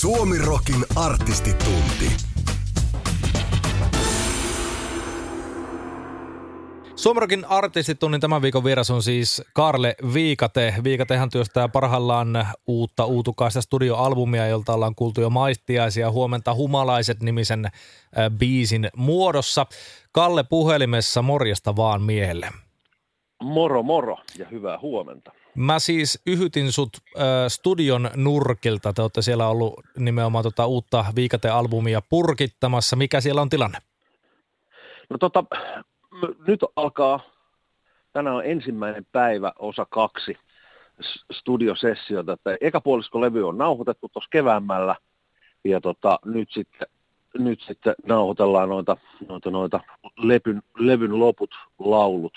Suomirokin artistitunti. Suomerokin artistitunnin tämän viikon vieras on siis Karle Viikate. Viikatehan työstää parhaillaan uutta uutukaista studioalbumia, jolta ollaan kuultu jo maistiaisia huomenta humalaiset nimisen äh, biisin muodossa. Kalle puhelimessa morjesta vaan miehelle. Moro moro ja hyvää huomenta. Mä siis yhytin sut äh, studion nurkilta. Te olette siellä ollut nimenomaan tota uutta Viikate-albumia purkittamassa. Mikä siellä on tilanne? No tota, nyt alkaa, tänään on ensimmäinen päivä, osa kaksi studiosessiota. Että eka puolisko levy on nauhoitettu tuossa keväämällä ja tota, nyt sitten nyt sitten nauhoitellaan noita, noita, noita levyn, levyn loput laulut.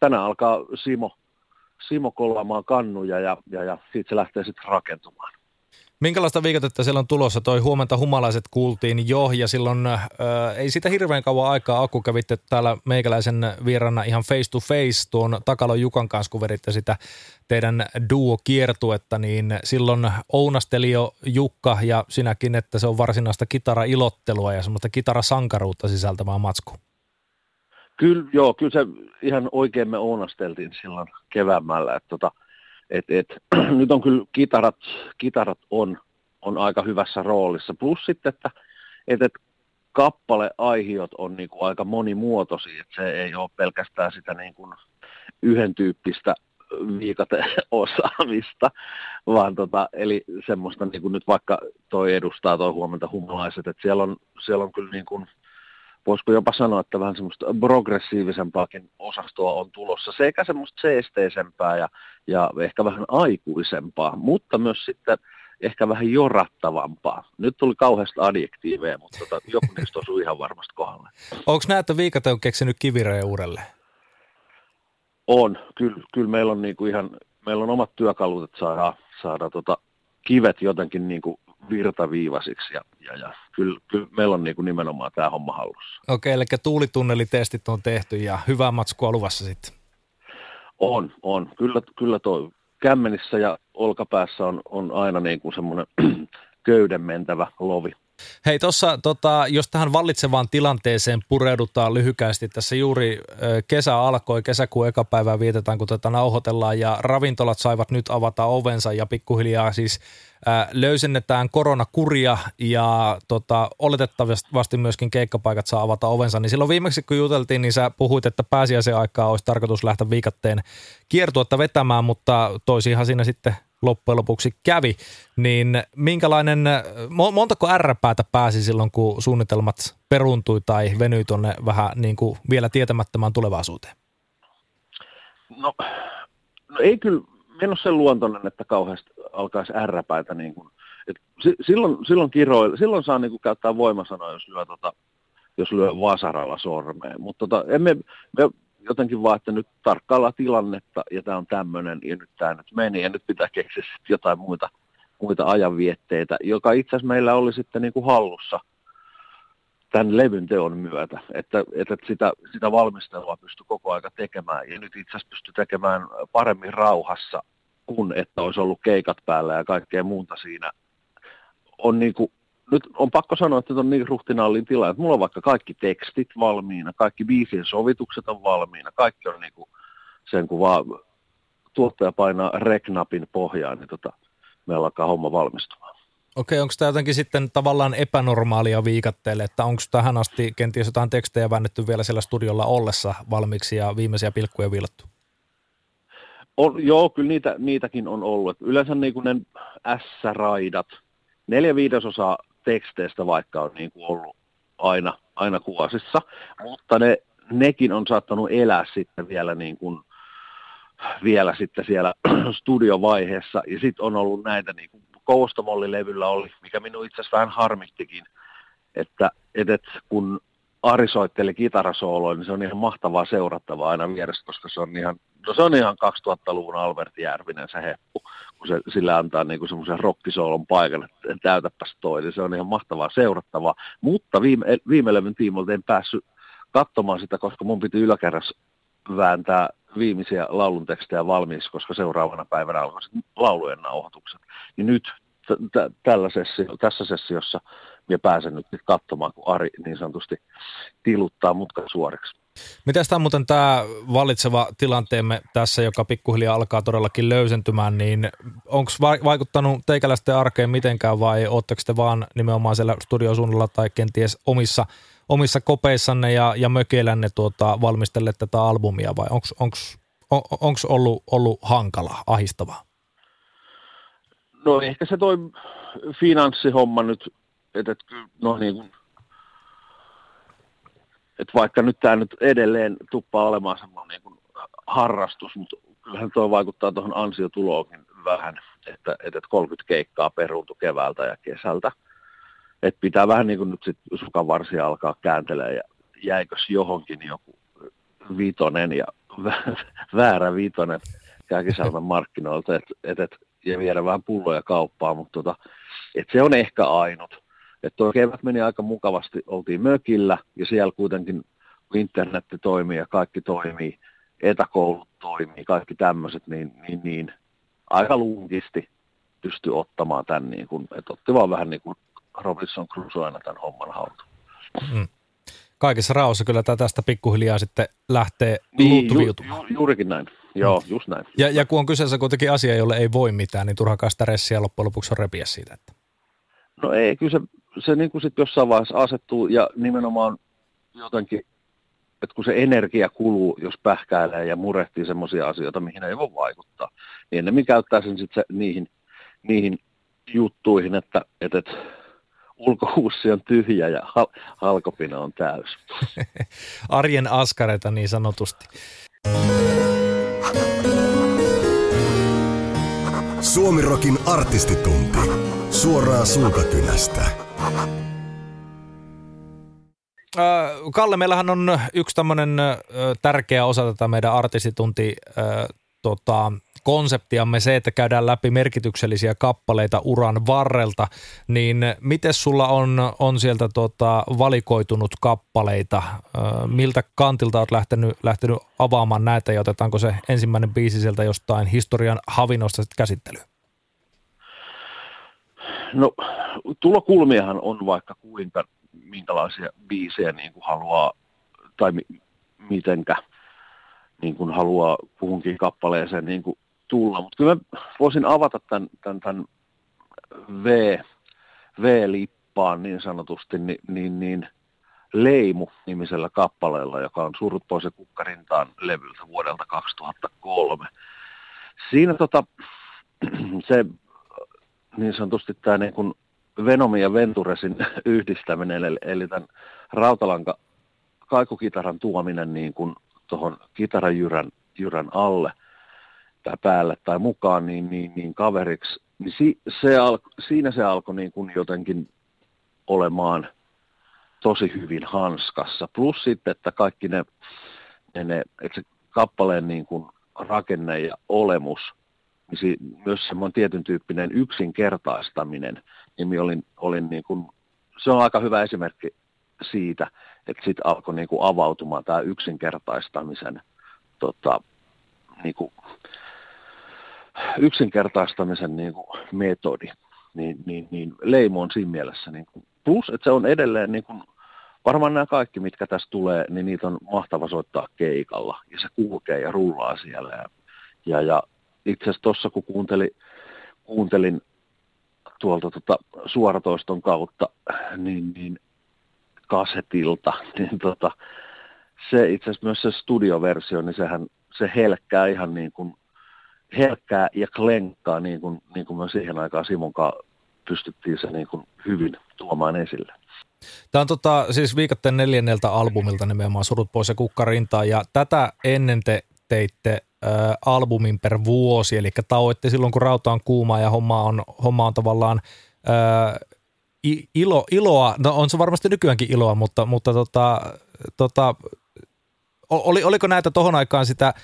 Tänään alkaa Simo, Simo kollaamaan kannuja ja, ja, ja siitä se lähtee sitten rakentumaan. Minkälaista viikatetta siellä on tulossa? Toi huomenta humalaiset kuultiin jo ja silloin äh, ei sitä hirveän kauan aikaa Aku kävitte täällä meikäläisen vierana ihan face to face tuon Takalon Jukan kanssa, kun veritte sitä teidän duo-kiertuetta, niin silloin ounasteli jo Jukka ja sinäkin, että se on varsinaista kitara-ilottelua ja semmoista kitarasankaruutta sisältävää matsku. Kyllä, joo, kyllä se ihan oikein me ounasteltiin silloin keväämällä, että tota, et, et, nyt on kyllä kitarat, kitarat on, on aika hyvässä roolissa. Plus sitten, että et, et kappaleaihiot on niinku aika monimuotoisia, että se ei ole pelkästään sitä niinku yhden tyyppistä viikateosaamista, vaan tota, eli semmoista niin kuin nyt vaikka toi edustaa toi huomenta humalaiset, että siellä on, siellä on kyllä niin kuin, voisiko jopa sanoa, että vähän semmoista progressiivisempaakin osastoa on tulossa, sekä semmoista seesteisempää ja, ja ehkä vähän aikuisempaa, mutta myös sitten ehkä vähän jorattavampaa. Nyt tuli kauheasti adjektiiveja, mutta tota, joku niistä osui ihan varmasti kohdalle. Onko näet, että Viikate on keksinyt kivireen uudelleen? On, kyllä, kyllä meillä on niinku ihan, meillä on omat työkalut, että saadaan, saada tota kivet jotenkin niinku virtaviivaisiksi ja, ja, ja kyllä, kyllä meillä on niinku nimenomaan tämä homma hallussa. Okei, eli tuulitunnelitestit on tehty ja hyvää matskua luvassa sitten. On, on. Kyllä, kyllä tuo kämmenissä ja olkapäässä on, on aina niin kuin semmoinen köyden mentävä lovi. Hei tuossa, tota, jos tähän vallitsevaan tilanteeseen pureudutaan lyhykäisesti, tässä juuri kesä alkoi, kesäkuun eka päivää vietetään, kun tätä nauhoitellaan ja ravintolat saivat nyt avata ovensa ja pikkuhiljaa siis ö, löysennetään koronakuria ja tota, oletettavasti myöskin keikkapaikat saa avata ovensa, niin silloin viimeksi kun juteltiin, niin sä puhuit, että pääsiäisen aikaa olisi tarkoitus lähteä viikatteen kiertuetta vetämään, mutta toisihan siinä sitten loppujen lopuksi kävi, niin minkälainen, montako R-päätä pääsi silloin, kun suunnitelmat peruuntui tai venyi tuonne vähän niin kuin vielä tietämättömään tulevaisuuteen? No, no ei kyllä, en ole sen luontoinen, että kauheasti alkaisi R-päätä niin kuin, et silloin, silloin, kiroilla, silloin saa niin kuin käyttää voimasanoja, jos lyö, tota, jos lyö vasaralla sormeen, mutta tota, emme, me jotenkin vaan, että nyt tarkkailla tilannetta ja tämä on tämmöinen ja nyt tämä nyt meni ja nyt pitää keksiä jotain muita, muita ajanvietteitä, joka itse asiassa meillä oli sitten niin kuin hallussa tämän levyn teon myötä, että, että sitä, sitä valmistelua pystyi koko aika tekemään ja nyt itse asiassa pystyi tekemään paremmin rauhassa kuin että olisi ollut keikat päällä ja kaikkea muuta siinä. On niin kuin nyt on pakko sanoa, että on niin ruhtinaallin tila, että mulla on vaikka kaikki tekstit valmiina, kaikki biisien sovitukset on valmiina, kaikki on niinku sen kun vaan tuottaja painaa reknapin pohjaan, niin tota, meillä alkaa homma valmistumaan. Okei, onko tämä jotenkin sitten tavallaan epänormaalia viikatteelle, että onko tähän asti kenties jotain tekstejä väännetty vielä siellä studiolla ollessa valmiiksi ja viimeisiä pilkkuja viilattu? On, joo, kyllä niitä, niitäkin on ollut. Yleensä niin kuin ne S-raidat, neljä viidesosaa teksteistä vaikka on niin kuin ollut aina, aina kuosissa, mutta ne, nekin on saattanut elää sitten vielä niin kuin, vielä sitten siellä studiovaiheessa, ja sitten on ollut näitä, niin kuin Koustamolli-levyllä oli, mikä minun itse asiassa vähän harmittikin, että, että kun Ari soitteli kitarasooloja, niin se on ihan mahtavaa seurattavaa aina vieressä, koska se on ihan, no se on ihan 2000-luvun Albert Järvinen se heppu, kun se, sillä antaa niinku semmoisen rokkisoolon paikan, että täytäpäs toi, niin se on ihan mahtavaa seurattavaa. Mutta viime, viime levyn tiimolta en päässyt katsomaan sitä, koska mun piti yläkerras vääntää viimeisiä laulun tekstejä valmiiksi, koska seuraavana päivänä alkoi laulujen nauhoitukset. Niin nyt t- tällä sessio, tässä sessiossa minä pääsen nyt katsomaan, kun Ari niin sanotusti tiluttaa mutkan suoriksi. Miten tämä muuten tämä vallitseva tilanteemme tässä, joka pikkuhiljaa alkaa todellakin löysentymään, niin onko vaikuttanut teikäläisten arkeen mitenkään vai ootteko te vaan nimenomaan siellä studiosuunnalla tai kenties omissa, omissa kopeissanne ja, ja mökeilänne tuota, valmistelle tätä albumia vai onko ollut, ollut hankala, ahistavaa? No ehkä se toi finanssihomma nyt, että et, no niin kuin että vaikka nyt tämä nyt edelleen tuppaa olemaan semmoinen niin kuin harrastus, mutta kyllähän tuo vaikuttaa tuohon ansiotuloonkin vähän, että, että 30 keikkaa peruuntu keväältä ja kesältä. Että pitää vähän niin kuin nyt sitten sukan varsia alkaa kääntelee ja jäikös johonkin joku viitonen ja väärä viitonen kääkisalmen markkinoilta et, et, et, ja viedä vähän pulloja kauppaa, mutta tota, et se on ehkä ainut. Että tuo kevät meni aika mukavasti, oltiin mökillä ja siellä kuitenkin internet toimii ja kaikki toimii, etäkoulut toimii, kaikki tämmöiset, niin, niin, niin aika lunkisti pystyi ottamaan tämän, niin kuin, että otti vaan vähän niin kuin Robinson Crusoe aina tämän homman haltuun. Mm. Kaikessa rauhassa kyllä tästä pikkuhiljaa sitten lähtee niin, ju, ju, juurikin näin. Joo, mm. just näin. Ja, ja kun on kyseessä kuitenkin asia, jolle ei voi mitään, niin turhakaan stressiä loppujen lopuksi on repiä siitä. Että. No ei, kyllä se se niin kuin sit jossain vaiheessa asettuu ja nimenomaan jotenkin, että kun se energia kuluu, jos pähkäilee ja murehtii semmoisia asioita, mihin ei voi vaikuttaa, niin ennemmin käyttää sen sitten niihin, niihin juttuihin, että, että, että ulkohuussi on tyhjä ja hal- halkopina on täys. Arjen askareita niin sanotusti. Suomirokin artistitunti. Suoraan suukakynästä. Kalle, meillähän on yksi tämmöinen tärkeä osa tätä meidän artistitunti tota, konseptiamme se, että käydään läpi merkityksellisiä kappaleita uran varrelta, niin miten sulla on, on sieltä tota, valikoitunut kappaleita? Miltä kantilta olet lähtenyt, lähtenyt avaamaan näitä ja otetaanko se ensimmäinen biisi sieltä jostain historian havinosta käsittelyyn? No tulokulmiahan on vaikka kuinka, minkälaisia biisejä niin kuin haluaa, tai mi- mitenkä niin kuin haluaa kuhunkin kappaleeseen niin kuin tulla. Mutta kyllä mä voisin avata tämän, tämän, tämän v, V-lippaan niin sanotusti, niin, niin, niin Leimu-nimisellä kappaleella, joka on Surut pois ja kukkarintaan levyltä vuodelta 2003. Siinä tota, se niin sanotusti tämä niin kuin Venomin ja Venturesin yhdistäminen, eli, eli tämän rautalanka kaikukitaran tuominen niin kuin tuohon kitarajyrän jyrän alle tai päälle tai mukaan niin, niin, niin kaveriksi, niin si, se al, siinä se alkoi niin kuin jotenkin olemaan tosi hyvin hanskassa. Plus sitten, että kaikki ne, ne, ne että se kappaleen niin kuin rakenne ja olemus – niin myös semmoinen tietyn tyyppinen yksinkertaistaminen, niin olin, olin niin kuin, se on aika hyvä esimerkki siitä, että sitten alkoi niin kuin avautumaan tämä yksinkertaistamisen tota, niin kuin, yksinkertaistamisen niin kuin metodi, niin, niin, niin leimo on siinä mielessä. Niin kuin, plus, että se on edelleen, niin kuin, varmaan nämä kaikki, mitkä tässä tulee, niin niitä on mahtava soittaa keikalla, ja se kulkee ja rullaa siellä, ja, ja, ja itse asiassa tuossa kun kuuntelin, kuuntelin tuolta tota suoratoiston kautta niin, niin kasetilta, niin tota, se itse asiassa myös se studioversio, niin sehän se helkkää ihan niin kuin, helkkää ja klenkkaa niin kuin, niin kuin me siihen aikaan Simonkaan pystyttiin se niin kuin hyvin tuomaan esille. Tämä on tota, siis viikatteen neljänneltä albumilta nimenomaan Surut pois ja kukkarintaa, ja tätä ennen te teitte albumin per vuosi, eli tauoitte silloin, kun rauta on kuuma ja homma on, homma on tavallaan ää, ilo, iloa, no on se varmasti nykyäänkin iloa, mutta, mutta tota, tota, oli, oliko näitä tohon aikaan sitä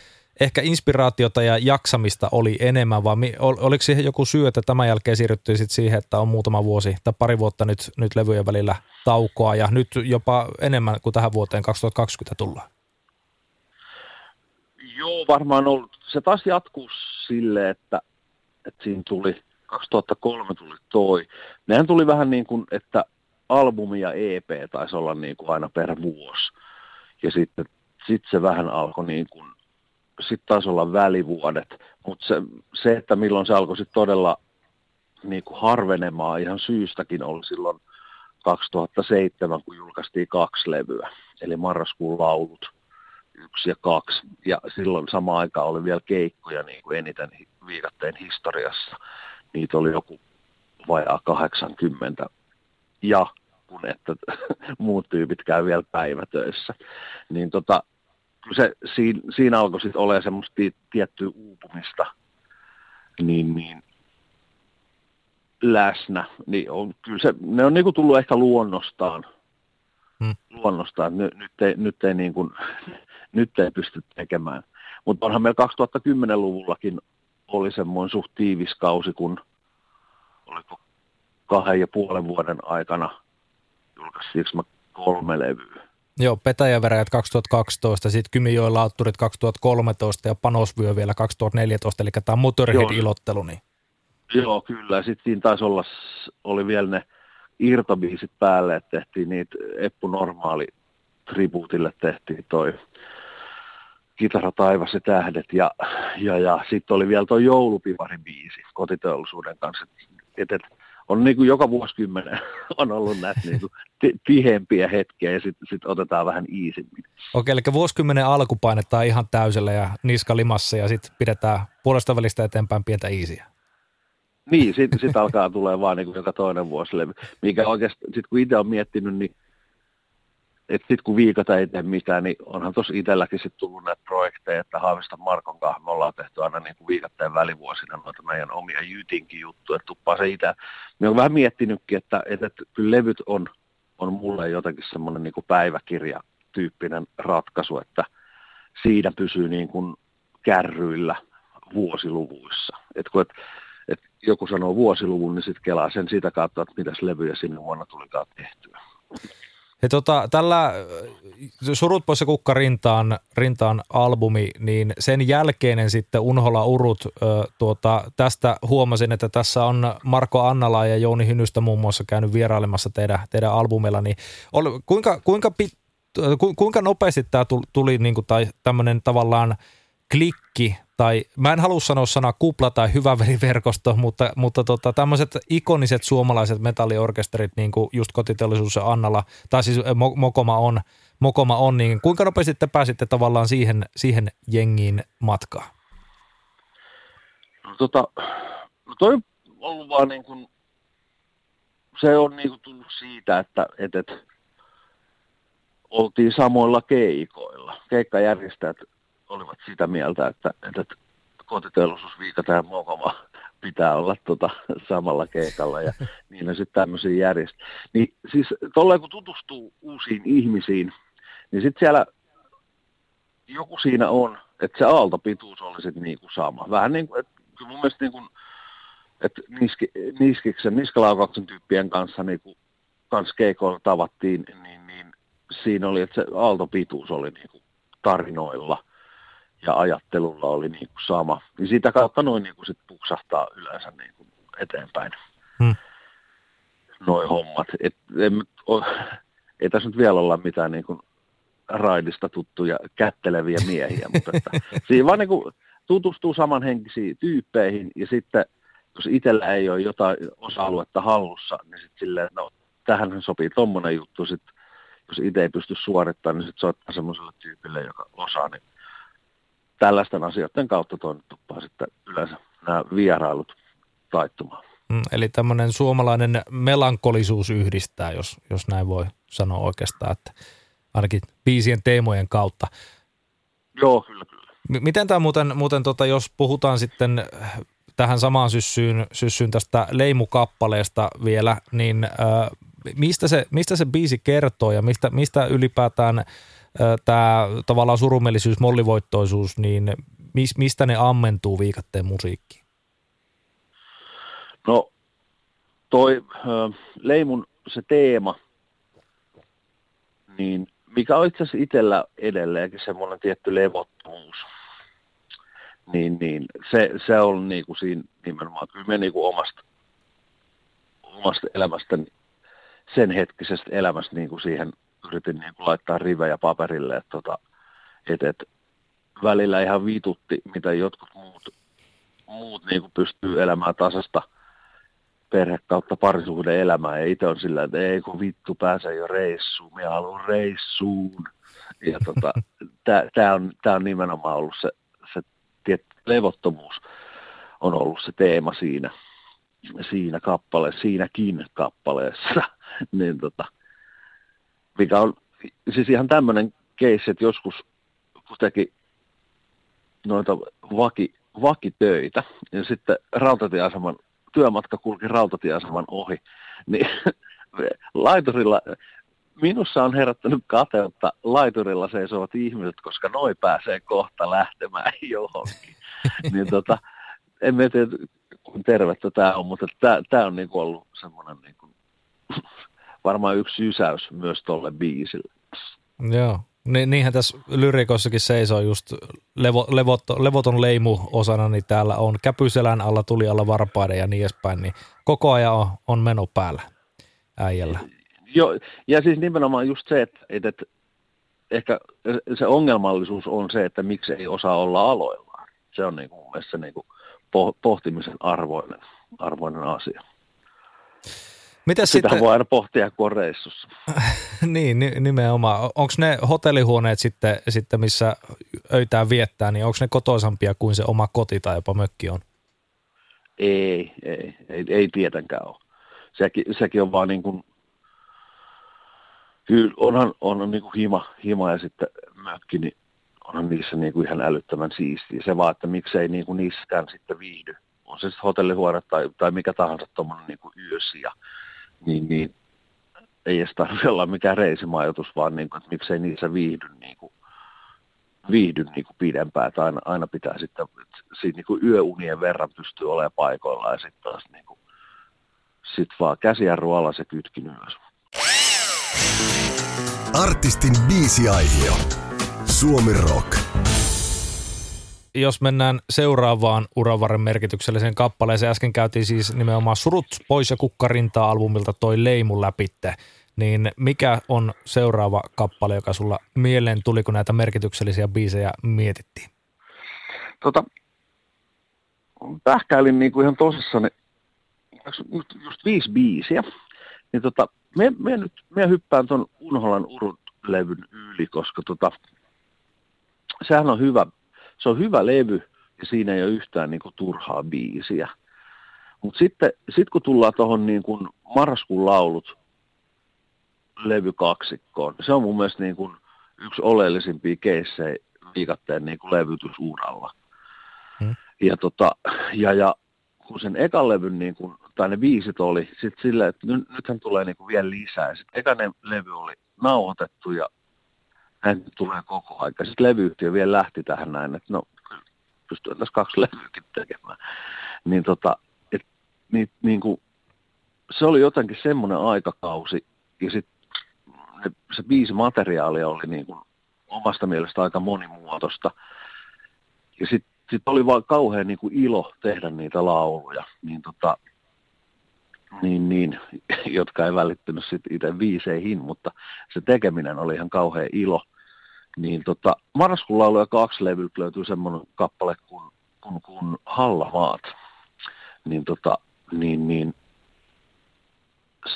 ehkä inspiraatiota ja jaksamista oli enemmän, vai oliko siihen joku syy, että tämän jälkeen siirryttiin sit siihen, että on muutama vuosi tai pari vuotta nyt, nyt levyjen välillä taukoa ja nyt jopa enemmän kuin tähän vuoteen 2020 tullaan? Joo, varmaan ollut. Se taas jatkuu sille, että, että siinä tuli 2003 tuli toi. Nehän tuli vähän niin kuin, että albumi ja EP taisi olla niin kuin aina per vuosi. Ja sitten sit se vähän alkoi niin kuin, sitten taisi olla välivuodet. Mutta se, se, että milloin se alkoi sitten todella niin kuin harvenemaan ihan syystäkin oli silloin 2007, kun julkaistiin kaksi levyä, eli marraskuun laulut yksi ja kaksi. Ja silloin sama aika oli vielä keikkoja niin kuin eniten viikatteen historiassa. Niitä oli joku vajaa 80. Ja kun että muut tyypit käy vielä päivätöissä. Niin tota, se, siinä, siinä alkoi sitten olemaan semmoista tiettyä uupumista, niin, niin läsnä, niin on, kyllä se, ne on niinku tullut ehkä luonnostaan, hmm. luonnostaan, nyt, nyt ei, nyt ei, niin kuin, nyt ei pysty tekemään. Mutta onhan meillä 2010-luvullakin oli semmoinen suht tiivis kausi, kun oliko kahden ja puolen vuoden aikana julkaisiinko mä kolme levyä. Joo, Petäjäveräjät 2012, sitten Kymijoen lautturit 2013 ja Panosvyö vielä 2014, eli tämä Motorhead-ilottelu. Niin. Joo, kyllä. Sitten siinä taisi olla, oli vielä ne irtobiisit päälle, että tehtiin niitä Eppu Normaali tribuutille tehtiin toi Kitara taivas ja tähdet ja, ja, ja sitten oli vielä tuo joulupivarin biisi kotiteollisuuden kanssa. Et, et, on niin kuin joka vuosikymmenen on ollut näitä niin kuin tiheämpiä hetkiä ja sitten sit otetaan vähän iisimmin. Okei, eli vuosikymmenen alku painetaan ihan täysellä ja niska limassa ja sitten pidetään puolesta välistä eteenpäin pientä iisiä. Niin, sitten sit alkaa tulee vaan niin kuin joka toinen vuosi mikä oikeastaan, sitten kun itse on miettinyt, niin että sitten kun viikata ei tee mitään, niin onhan tuossa itselläkin sitten tullut näitä projekteja, että Haavista Markon kanssa me ollaan tehty aina niin kuin viikatteen välivuosina noita meidän omia jytinkin juttuja, että tuppaa se itse. Me on vähän miettinytkin, että, että, että kyllä levyt on, on mulle jotenkin semmoinen niin päiväkirja-tyyppinen ratkaisu, että siinä pysyy niin kuin kärryillä vuosiluvuissa. että kun, et, et joku sanoo vuosiluvun, niin sitten kelaa sen sitä kautta, että mitäs levyjä sinne vuonna tulikaan tehtyä. Ja tota, tällä äh, Surut pois kukka rintaan, rintaan albumi, niin sen jälkeinen sitten Unhola Urut, ö, tuota, tästä huomasin, että tässä on Marko Annala ja Jouni Hynystä muun muassa käynyt vierailemassa teidän, teidän albumilla, niin oli, kuinka, kuinka, pit, ku, kuinka nopeasti tämä tuli, tuli niin kuin, tai tämmöinen tavallaan klikki tai mä en halua sanoa sanaa kupla tai hyvä veriverkosto, mutta, mutta tota, tämmöiset ikoniset suomalaiset metalliorkesterit, niin kuin just kotiteollisuus ja Annala, tai siis eh, Mokoma on, Mokoma on, niin kuinka nopeasti te pääsitte tavallaan siihen, siihen jengiin matkaan? No, tota, no toi on ollut vaan niin kuin, se on niin kuin tullut siitä, että, että, että oltiin samoilla keikoilla. Keikkajärjestäjät olivat sitä mieltä, että, että kotiteollisuus viikata ja mokoma pitää olla tota samalla keikalla ja niin on sitten tämmöisiä järjestöjä. Niin siis tolleen kun tutustuu uusiin ihmisiin, niin sitten siellä joku siinä on, että se aaltopituus oli sitten niinku sama. Vähän niin kuin, että mun mielestä niin kuin, että niski, niskiksen, niskalaukauksen tyyppien kanssa niin kuin, kans keikoilla tavattiin, niin, niin siinä oli, että se aaltopituus oli niin kuin tarinoilla – ja ajattelulla oli niin kuin sama. Niin sitä kautta noin niin kuin sit puksahtaa yleensä niin kuin eteenpäin. Hmm. Noin hommat. Et, en, o, ei tässä nyt vielä olla mitään niin kuin raidista tuttuja kätteleviä miehiä, mutta että, siinä vaan niin kuin tutustuu samanhenkisiin tyyppeihin ja sitten jos itsellä ei ole jotain osa-aluetta hallussa, niin sitten silleen, no tähän sopii tommonen juttu, sit, jos itse ei pysty suorittamaan, niin sitten soittaa semmoiselle tyypille, joka osaa, niin tällaisten asioiden kautta tuppaa sitten yleensä nämä vierailut taittumaan. Mm, eli tämmöinen suomalainen melankolisuus yhdistää, jos, jos näin voi sanoa oikeastaan, että ainakin biisien teemojen kautta. Joo, kyllä, kyllä. M- miten tämä muuten, muuten tota, jos puhutaan sitten tähän samaan syssyyn, syssyyn tästä leimukappaleesta vielä, niin äh, mistä, se, mistä se biisi kertoo ja mistä, mistä ylipäätään – tämä tavallaan surumielisyys, mollivoittoisuus, niin mistä ne ammentuu viikatteen musiikkiin? No toi äh, Leimun se teema, niin mikä on itse asiassa itsellä edelleenkin semmoinen tietty levottomuus, niin, niin se, se on niin kuin siinä nimenomaan, kyllä me niin kuin omasta, omasta elämästä, sen hetkisestä elämästä niin kuin siihen yritin niin kuin laittaa rivejä paperille, että tota, et, et, välillä ihan vitutti, mitä jotkut muut, muut niin kuin pystyy elämään tasasta perhe kautta parisuuden elämää. Ja itse on sillä, että ei kun vittu pääsee jo reissuun, minä haluan reissuun. Ja tota, tämä on, tää on nimenomaan ollut se, se tiet, levottomuus on ollut se teema siinä, siinä kappaleessa, siinäkin kappaleessa. niin tota, mikä on siis ihan tämmöinen keissi, että joskus kun teki noita vaki, vakitöitä, ja sitten rautatieaseman, työmatka kulki rautatieaseman ohi, niin laiturilla, minussa on herättänyt kateutta laiturilla seisovat ihmiset, koska noi pääsee kohta lähtemään johonkin. niin tota, en tiedä, kuin tervettä tämä on, mutta tämä on niinku ollut semmoinen niinku, varmaan yksi sysäys myös tuolle biisille. Joo, Ni, niinhän tässä lyrikossakin seisoo just levo, levoton, levoton leimu osana, niin täällä on käpyselän alla, tuli alla varpaiden ja niin edespäin, niin koko ajan on, on meno päällä äijällä. Joo, ja siis nimenomaan just se, että, että ehkä se ongelmallisuus on se, että miksi ei osaa olla aloillaan. Se on niin kuin mun mielestä niin kuin pohtimisen arvoinen, arvoinen asia. Mitäs Sitä sitten... voi aina pohtia, kun on reissussa. niin, nimenomaan. Onko ne hotellihuoneet sitten, sitten, missä öitään viettää, niin onko ne kotoisampia kuin se oma koti tai jopa mökki on? Ei, ei, ei, ei tietenkään ole. Sekin, sekin on vaan niin kuin, kyllä onhan, on niin kuin hima, hima ja sitten mökki, niin onhan niissä niin kuin ihan älyttömän siistiä. Se vaan, että miksei niin kuin niissäkään sitten viihdy. On se sitten hotellihuone tai, tai mikä tahansa tuommoinen niin kuin yösi niin, niin ei edes tarvitse olla mikään reisimajoitus, vaan niin kuin, että miksei niissä viihdy, niin kuin, viihdy niin kuin pidempään. Että aina, aina pitää sitten, siinä niin kuin yöunien verran pystyy olemaan paikoilla ja sitten taas niin kuin, sit vaan käsiä ruoalla se kytki myös. Artistin biisiaihio. Suomi Rock jos mennään seuraavaan uravarren merkitykselliseen kappaleeseen, äsken käytiin siis nimenomaan Surut pois ja kukkarintaa albumilta toi Leimu läpitte, niin mikä on seuraava kappale, joka sulla mieleen tuli, kun näitä merkityksellisiä biisejä mietittiin? Tota, pähkäilin niin kuin ihan tosissaan just, just viisi biisiä, niin tota, me, me, nyt, me hyppään tuon Unholan urut-levyn yli, koska tota, sehän on hyvä se on hyvä levy ja siinä ei ole yhtään niin kuin, turhaa biisiä. Mutta sitten sit kun tullaan tuohon niin kuin marraskuun laulut levykaksikkoon, se on mun mielestä niin kuin yksi oleellisimpia keissejä viikatteen niin kuin levytysuralla. Hmm. Ja, tota, ja, ja kun sen ekan levyn, niin kuin, tai ne viisit oli, sitten silleen, että nyt, nythän tulee niin kuin vielä lisää. Sitten ekainen levy oli nauhoitettu ja näin tulee koko aika. Sitten levyyhtiö vielä lähti tähän näin, että no pystyy tässä kaksi levyykin tekemään. Niin tota, et, niin, niin kuin, se oli jotenkin semmoinen aikakausi, ja sitten se viisi materiaalia oli niin kuin omasta mielestä aika monimuotoista. Ja sitten sit oli vaan kauhean niin kuin ilo tehdä niitä lauluja, niin, tota, niin, niin, jotka ei välittynyt sitten itse viiseihin, mutta se tekeminen oli ihan kauhean ilo niin tota, marraskuun lauluja kaksi levyltä löytyy semmoinen kappale kuin, kuin, kuin Hallamaat. Niin, tota, niin, niin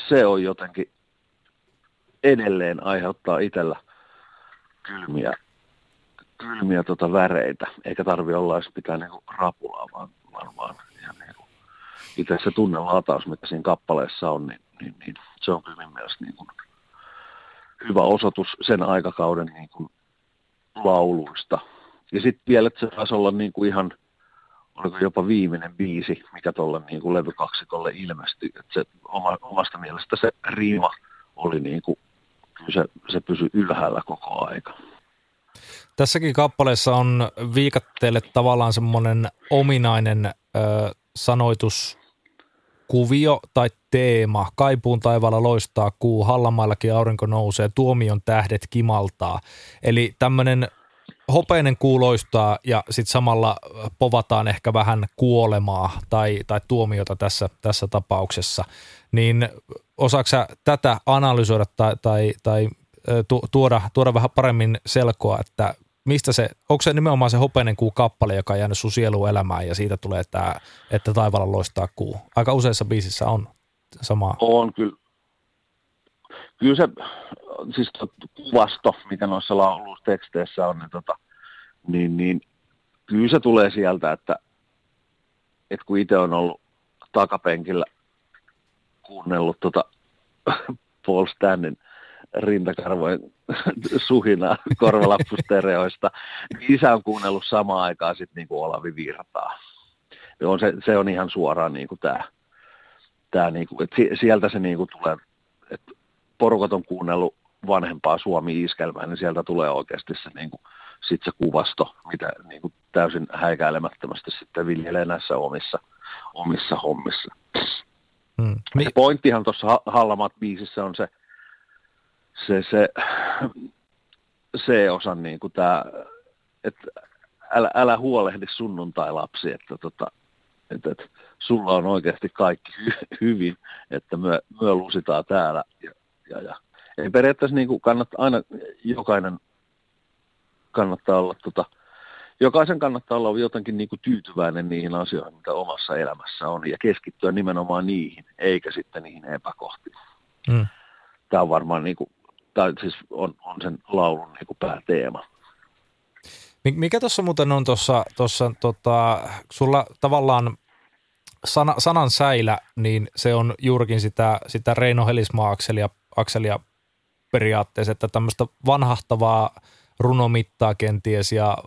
se on jotenkin edelleen aiheuttaa itsellä kylmiä, kylmiä tota väreitä, eikä tarvi olla edes pitää niinku rapulaa, vaan, vaan ihan niinku, itse se tunnelataus, mitä siinä kappaleessa on, niin, niin, niin se on kyllä mielestä niin kuin hyvä osoitus sen aikakauden niin kuin lauluista. Ja sitten vielä, että se taisi olla niin kuin ihan, oliko jopa viimeinen biisi, mikä tuolle niin kuin levykaksikolle ilmestyi. Että se oma, omasta mielestä se riima oli niin kuin, se, se pysyi ylhäällä koko aika. Tässäkin kappaleessa on viikatteelle tavallaan semmoinen ominainen ö, sanoitus kuvio tai teema. Kaipuun taivaalla loistaa kuu, Hallamaillakin aurinko nousee, tuomion tähdet kimaltaa. Eli tämmöinen hopeinen kuuloistaa ja sitten samalla povataan ehkä vähän kuolemaa tai, tai tuomiota tässä, tässä tapauksessa, niin osaako tätä analysoida tai, tai, tai tuoda, tuoda vähän paremmin selkoa, että mistä se, onko se nimenomaan se hopeinen kuu kappale, joka on jäänyt sun sieluun elämään ja siitä tulee tämä, että taivaalla loistaa kuu. Aika useissa biisissä on sama. On kyllä. Kyllä se, siis kuvasto, mikä noissa lauluteksteissä on, niin, tota, niin, niin kyllä se tulee sieltä, että, että kun itse on ollut takapenkillä kuunnellut tota Paul Stannin rintakarvojen suhinaa korvalappustereoista, isä on kuunnellut samaan aikaan sitten niin kuin Olavi Virtaa. On se, se, on ihan suoraan niin kuin tämä, tämä niin kuin, että sieltä se niin kuin tulee, että porukat on kuunnellut vanhempaa Suomi-iskelmää, niin sieltä tulee oikeasti se, niin kuin, sit se kuvasto, mitä niin kuin täysin häikäilemättömästi sitten viljelee näissä omissa, omissa hommissa. Hmm. Se pointtihan tuossa Hallamat-biisissä on se, se, se, se osa niin kuin tämä, että älä, älä huolehdi sunnuntai-lapsi, että, tota, että, että sulla on oikeasti kaikki hy, hyvin, että me, me lusitaan täällä. Ja, ja, ja. Ei periaatteessa niin kuin kannattaa aina jokainen kannattaa olla, tota, jokaisen kannattaa olla jotenkin niin kuin tyytyväinen niihin asioihin, mitä omassa elämässä on, ja keskittyä nimenomaan niihin, eikä sitten niihin epäkohtiin. Mm. Tämä on varmaan niin kuin tai siis on, on sen laulun niin kuin pääteema. Mikä tuossa muuten on tuossa, tuossa tota, sulla tavallaan sana, sanan säilä, niin se on juurikin sitä, sitä Reino Helismaa-akselia akselia periaatteessa, että tämmöistä vanhahtavaa runomittaa kenties ja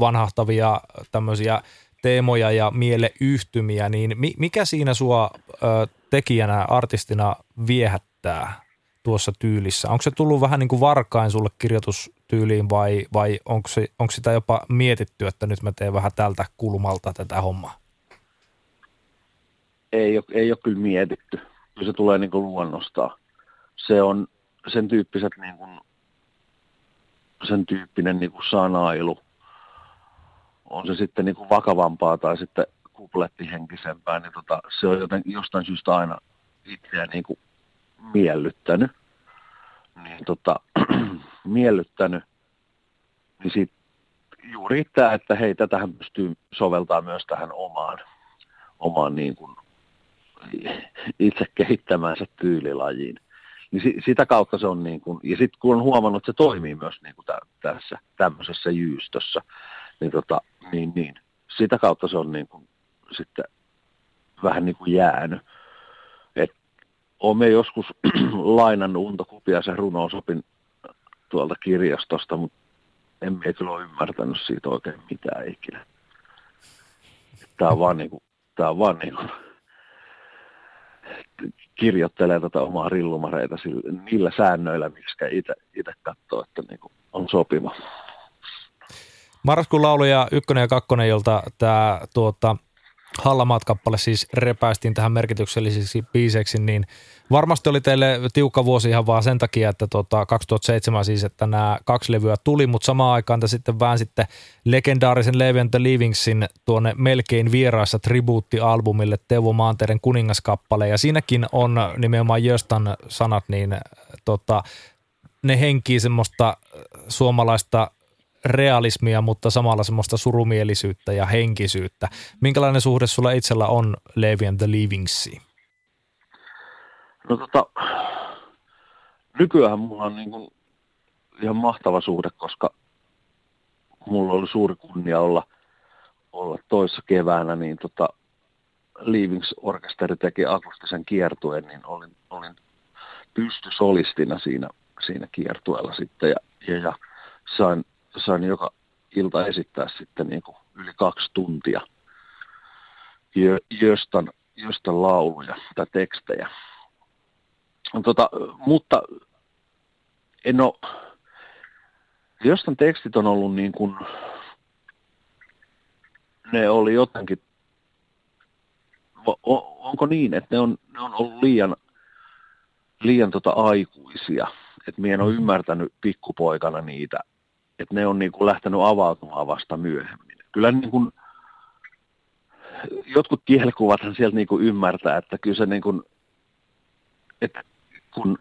vanhahtavia tämmöisiä teemoja ja mieleyhtymiä, niin mikä siinä sua ö, tekijänä, artistina viehättää? Tuossa tyylissä? Onko se tullut vähän niin kuin varkain sulle kirjoitustyyliin vai, vai onko, se, onko sitä jopa mietitty, että nyt mä teen vähän tältä kulmalta tätä hommaa? Ei ole, ei ole kyllä mietitty. Kyllä se tulee niin kuin luonnostaan. Se on sen tyyppiset niin kuin, sen tyyppinen niin kuin sanailu. On se sitten niin kuin vakavampaa tai sitten kuplettihenkisempää, niin tota, se on joten, jostain syystä aina itseä niin kuin miellyttänyt, niin. Tota, miellyttänyt, niin sit juuri tämä, että hei, tätähän pystyy soveltaa myös tähän omaan, omaan niin kuin itse kehittämäänsä tyylilajiin. Niin si, sitä kautta se on niin kuin, ja sitten kun on huomannut, että se toimii myös niin kuin tä, tässä tämmöisessä jyystössä, niin, tota, niin, niin. Sitä kautta se on niin kuin sitten vähän niin kuin jäänyt Olemme joskus lainannut Unto Kupiaisen runousopin tuolta kirjastosta, mutta en kyllä ole ymmärtänyt siitä oikein mitään ikinä. Tämä on vaan, niin kuin, tämä on vaan niin kirjoittelee tätä omaa rillumareita sillä, niillä säännöillä, miksi itse katsoo, että niin kuin on sopiva. Marraskuun lauluja ykkönen ja kakkonen, jolta tämä tuota, Hallamaat-kappale siis repäistiin tähän merkityksellisiksi biiseiksi, niin varmasti oli teille tiukka vuosi ihan vaan sen takia, että tota 2007 siis, että nämä kaksi levyä tuli, mutta samaan aikaan te sitten vähän sitten legendaarisen Levi and the Livingsin tuonne melkein vieraassa tribuuttialbumille Teuvo Maanteiden kuningaskappale, ja siinäkin on nimenomaan Jöstan sanat, niin tota, ne henkii semmoista suomalaista realismia, mutta samalla semmoista surumielisyyttä ja henkisyyttä. Minkälainen suhde sulla itsellä on Levi and the Livingsiin? No tota, nykyään mulla on niin kuin ihan mahtava suhde, koska mulla oli suuri kunnia olla, olla toissa keväänä, niin tota, Leavings Orkesteri teki akustisen kiertueen, niin olin, olin pystysolistina siinä, siinä kiertueella sitten ja, ja, ja sain sain joka ilta esittää sitten niin kuin yli kaksi tuntia jostain, jostain lauluja tai tekstejä. Tota, mutta en ole, jostain tekstit on ollut niin kuin, ne oli jotenkin, onko niin, että ne on, ne on ollut liian, liian tota aikuisia, että minä en ole mm-hmm. ymmärtänyt pikkupoikana niitä että ne on niin kuin lähtenyt avautumaan vasta myöhemmin. Kyllä niin kuin, jotkut kielikuvathan sieltä niin kuin ymmärtää, että kyllä se niin kuin, että kun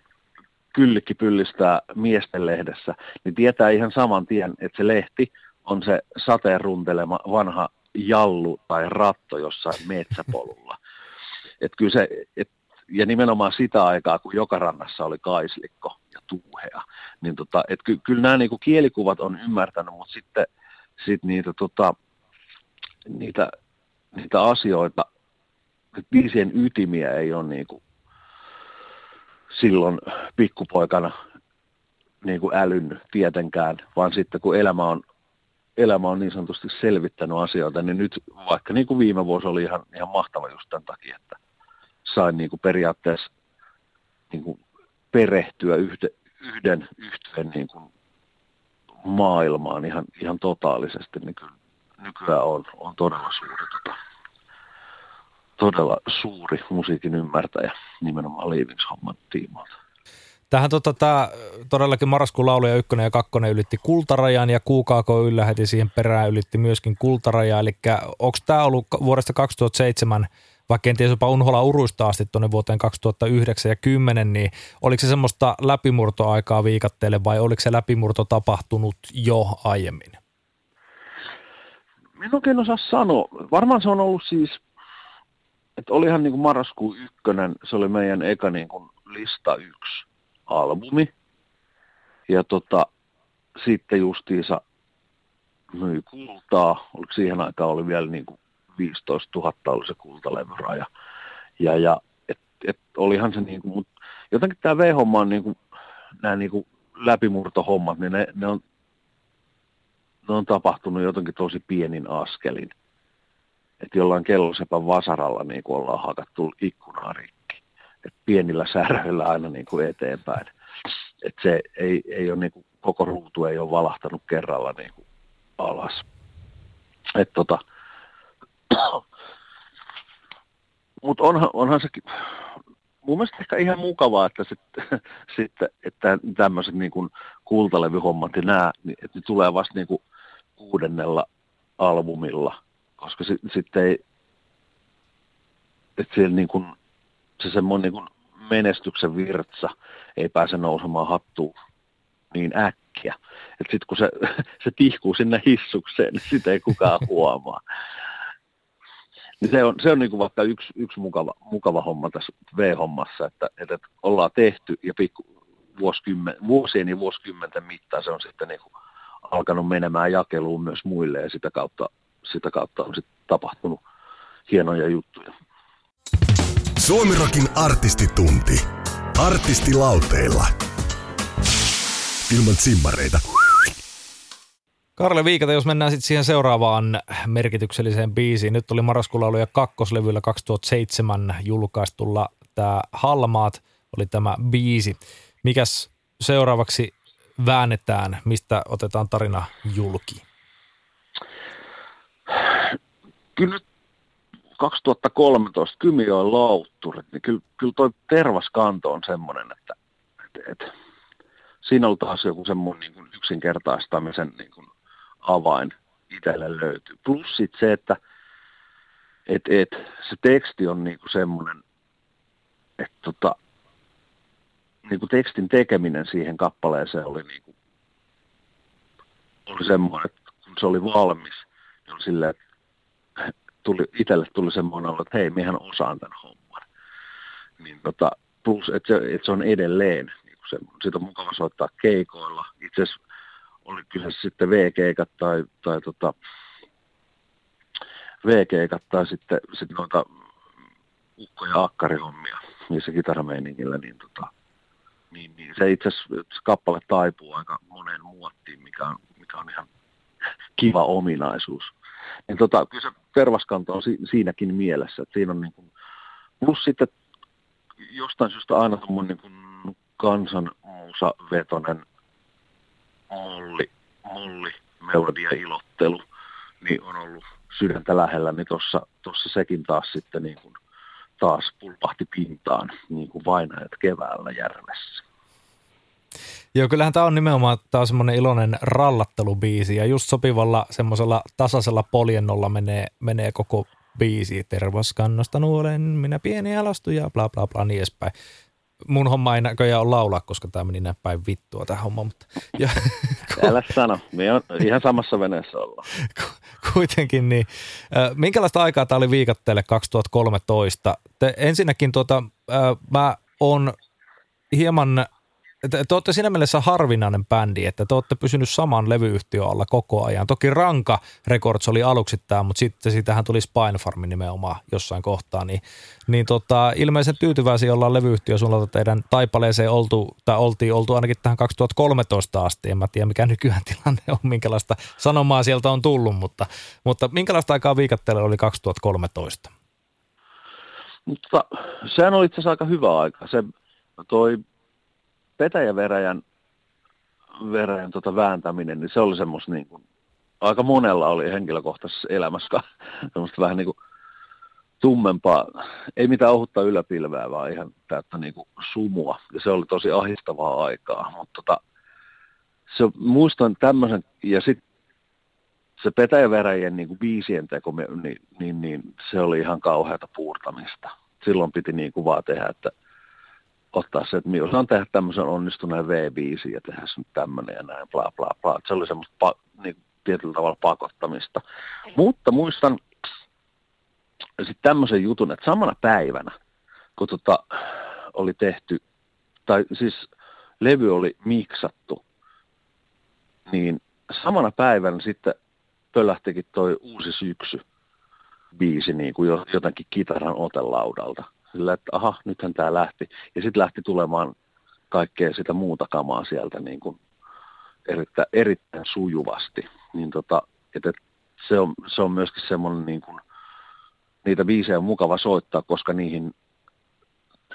kyllikki pyllistää miesten lehdessä, niin tietää ihan saman tien, että se lehti on se sateen runtelema vanha jallu tai ratto jossain metsäpolulla. Et kyllä se, et, ja nimenomaan sitä aikaa, kun joka rannassa oli kaislikko tuuhea, niin tota, et ky, kyllä nämä niinku kielikuvat on ymmärtänyt, mutta sitten sit niitä, tota, niitä, niitä asioita, biisien ytimiä ei ole niinku silloin pikkupoikana niin kuin älynnyt tietenkään, vaan sitten kun elämä on, elämä on niin sanotusti selvittänyt asioita, niin nyt vaikka niin kuin viime vuosi oli ihan, ihan mahtava just tämän takia, että sain niin kuin periaatteessa niin kuin perehtyä yhde, yhden yhteen niin kuin maailmaan ihan, ihan totaalisesti, niin kyllä nykyään on, on todella suuri, tota, todella suuri musiikin ymmärtäjä nimenomaan Leavings-homman tiimoilta. Tähän tota, tämä todellakin marraskuun lauluja ykkönen ja kakkonen ylitti kultarajan ja kuukaako yllä heti siihen perään ylitti myöskin kultarajaa. Eli onko tämä ollut vuodesta 2007 vaikka kenties jopa Unhola uruista asti tuonne vuoteen 2009 ja 10, niin oliko se semmoista läpimurtoaikaa viikatteelle vai oliko se läpimurto tapahtunut jo aiemmin? Minä oikein osaa sanoa. Varmaan se on ollut siis, että olihan niin kuin marraskuun ykkönen, se oli meidän eka niin kuin lista yksi albumi. Ja tota, sitten justiinsa myi kultaa, oliko siihen aikaan oli vielä niin kuin 15 000 oli se kultalevyraja. Ja, ja et, et olihan se niin kuin, mutta jotenkin tämä V-homma on niin kuin, nämä niin kuin läpimurtohommat, niin ne, ne, on, ne on tapahtunut jotenkin tosi pienin askelin. Että jollain kellosepän vasaralla niin kuin ollaan hakattu ikkunaa rikki. Et pienillä säröillä aina niin kuin eteenpäin. Et se ei, ei ole niin kuin, koko ruutu ei ole valahtanut kerralla niin kuin alas. Et tota, mutta onhan, onhan sekin, mun mielestä ehkä ihan mukavaa, että, sitten, sitten, että tämmöiset niin kuin kultalevyhommat ja nämä, niin, että ne tulee vasta niin kuin kuudennella albumilla, koska sitten sit ei, että siellä niin kuin, se semmoinen niin kuin menestyksen virtsa ei pääse nousemaan hattuun niin äkkiä. Että sitten kun se, se tihkuu sinne hissukseen, niin sitä ei kukaan huomaa. Niin se on, se on niin kuin vaikka yksi, yksi mukava, mukava homma tässä V-hommassa, että, että ollaan tehty ja pikku, vuosikymmen, vuosien ja vuosikymmenten mittaan se on sitten niin kuin alkanut menemään jakeluun myös muille ja sitä kautta, sitä kautta on sitten tapahtunut hienoja juttuja. Suomirokin artistitunti. Artistilauteilla. Ilman simmareita. Karle Viikata, jos mennään sitten siihen seuraavaan merkitykselliseen biisiin. Nyt oli marraskuun ja kakkoslevyllä 2007 julkaistulla tämä Halmaat oli tämä biisi. Mikäs seuraavaksi väännetään, mistä otetaan tarina julki? Kyllä 2013 Kymijoen lautturit, niin kyllä, kyllä toi tervaskanto on semmoinen, että, että, että siinä on taas joku semmoinen niin yksinkertaistamisen niin kuin avain itselle löytyy. Plus sit se, että et, et, se teksti on niinku semmoinen, että tota, niinku tekstin tekeminen siihen kappaleeseen oli, niinku, oli semmoinen, että kun se oli valmis, niin oli silleen, tuli, itselle tuli semmoinen olo, että hei, mehän osaan tämän homman. Niin tota, plus, että se, että se on edelleen, niin se, siitä on mukava soittaa keikoilla. Itse asiassa oli kyllä sitten V-keikat tai, tai tota, V-keikat tai sitten, sitten noita ukko- ja akkarihommia niissä kitarameiningillä, niin, tota, niin, niin se itse asiassa kappale taipuu aika moneen muottiin, mikä on, mikä on ihan kiva ominaisuus. Niin tota, kyllä se tervaskanto on si, siinäkin mielessä, että siinä on niin kuin, plus sitten jostain syystä aina tuommoinen niin kansanmuusa vetonen molli, molli, melodia ilottelu, niin on ollut sydäntä lähellä, niin tuossa tossa sekin taas sitten niin kuin taas pulpahti pintaan, niin kuin vainajat keväällä järvessä. Joo, kyllähän tämä on nimenomaan tää on semmoinen iloinen rallattelubiisi ja just sopivalla semmoisella tasaisella poljennolla menee, menee koko biisi. Tervaskannasta nuolen, minä pieni alastu ja bla bla bla niin edespäin. Mun homma ei näköjään ole laulaa, koska tämä meni näin päin vittua tämä homma. Mutta, ja, Älä sano, me on ihan samassa veneessä ollaan. Kuitenkin niin. Minkälaista aikaa tämä oli viikatteelle 2013? Te, ensinnäkin tuota, mä oon hieman te, te olette siinä mielessä harvinainen bändi, että te olette pysynyt saman levyyhtiön alla koko ajan. Toki Ranka Records oli aluksi tämä, mutta sitten siitähän tuli Spine Farm nimenomaan jossain kohtaa. Niin, niin tota, ilmeisen tyytyväisiä ollaan levyyhtiö suunnalta teidän taipaleeseen oltu, tai oltiin oltu ainakin tähän 2013 asti. En mä tiedä, mikä nykyään tilanne on, minkälaista sanomaa sieltä on tullut, mutta, mutta minkälaista aikaa viikatteelle oli 2013? Mutta sehän oli itse asiassa aika hyvä aika. Se toi petäjäveräjän veräjän tota vääntäminen, niin se oli semmoista niin kuin, aika monella oli henkilökohtaisessa elämässä semmoista vähän niin kuin tummempaa, ei mitään ohutta yläpilveä, vaan ihan täyttä niin kuin sumua. Ja se oli tosi ahistavaa aikaa, mutta tota, se, muistan tämmöisen, ja sitten se petäjäveräjien niin kuin biisien teko, niin, niin, niin, se oli ihan kauheata puurtamista. Silloin piti niin kuin vaan tehdä, että – ottaa se, että minä osaan tehdä tämmöisen onnistuneen V5 ja tehdä nyt tämmöinen ja näin, bla bla bla. Se oli semmoista pa, niin, tietyllä tavalla pakottamista. Mutta muistan sitten tämmöisen jutun, että samana päivänä, kun tota, oli tehty, tai siis levy oli miksattu, niin samana päivänä sitten pöllähtikin toi uusi syksy biisi niin kuin jotenkin kitaran otelaudalta sillä, että aha, nythän tämä lähti. Ja sitten lähti tulemaan kaikkea sitä muuta kamaa sieltä niin kuin erittäin, erittäin sujuvasti. Niin tota, että se, on, se on myöskin semmoinen, niin kuin, niitä biisejä on mukava soittaa, koska niihin,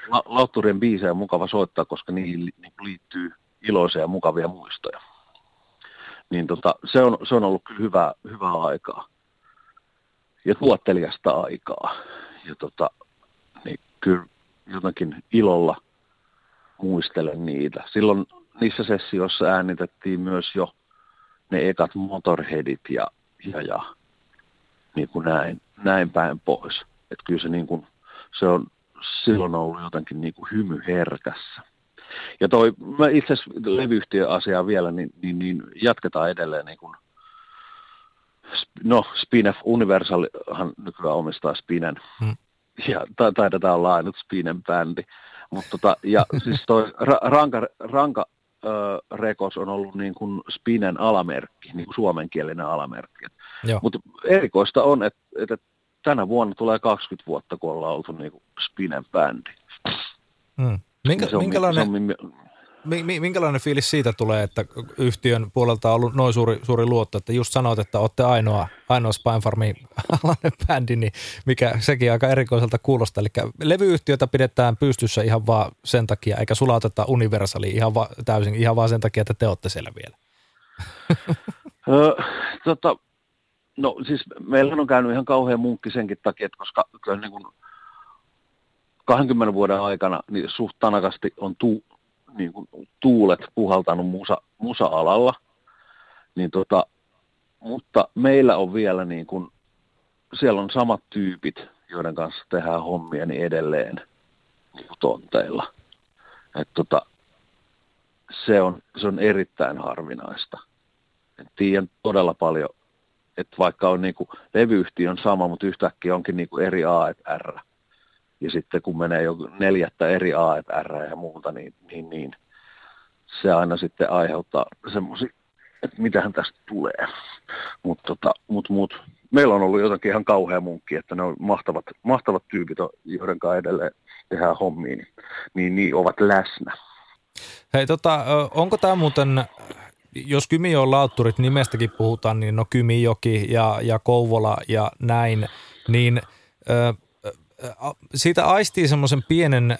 la, lautturien biisejä on mukava soittaa, koska niihin niin liittyy iloisia ja mukavia muistoja. Niin tota, se, on, se on ollut kyllä hyvää, hyvää aikaa ja tuottelijasta aikaa. Ja tota, kyllä jotenkin ilolla muistelen niitä. Silloin niissä sessioissa äänitettiin myös jo ne ekat motorheadit ja, ja, ja niin kuin näin, näin päin pois. Että kyllä se, niin kuin, se on silloin ollut jotenkin niin kuin hymy herkässä. Ja toi, mä itse asiassa levyyhtiöasiaa vielä, niin, niin, niin jatketaan edelleen niin kuin, no Spinef Universalhan nykyään omistaa Spinen. Hmm ja taidetaan olla ainut Spinen bändi. Mutta tota, ja siis toi ra- ranka, ranka ö, rekos on ollut niin kuin Spinen alamerkki, niin kuin suomenkielinen alamerkki. Mutta erikoista on, että et, tänä vuonna tulee 20 vuotta, kun ollaan oltu niin kuin Spinen bändi. Hmm. Minkä, se on, minkälainen, se on, Minkälainen fiilis siitä tulee, että yhtiön puolelta on ollut noin suuri, suuri luotto, että just sanoit, että olette ainoa, ainoa Spine Farmin alainen bändi, niin mikä sekin aika erikoiselta kuulostaa. Eli levyyhtiötä pidetään pystyssä ihan vaan sen takia, eikä sulauteta universaliin ihan va, täysin, ihan vaan sen takia, että te olette siellä vielä. tota, no siis meillä on käynyt ihan kauhean munkki senkin takia, että koska kyllä niin kuin 20 vuoden aikana niin suht on tuu, niin kuin tuulet puhaltanut musa, musa-alalla, niin tota, mutta meillä on vielä niin kuin, siellä on samat tyypit, joiden kanssa tehdään hommia niin edelleen niin tonteilla. Et tota, se, on, se on erittäin harvinaista. Et tiedän todella paljon, että vaikka on niin kuin, levyyhtiö on sama, mutta yhtäkkiä onkin niin kuin eri A, että R ja sitten kun menee jo neljättä eri A, R ja muuta, niin, niin, niin se aina sitten aiheuttaa semmoisia, että mitähän tästä tulee. Mutta tota, mut, mut, meillä on ollut jotakin ihan kauhea munkki, että ne on mahtavat, mahtavat tyypit, joiden kanssa edelleen tehdään hommia, niin, niin, niin ovat läsnä. Hei, tota, onko tämä muuten, jos Kymijoen lautturit nimestäkin puhutaan, niin no Kymijoki ja, ja Kouvola ja näin, niin ö, siitä aistii semmoisen pienen,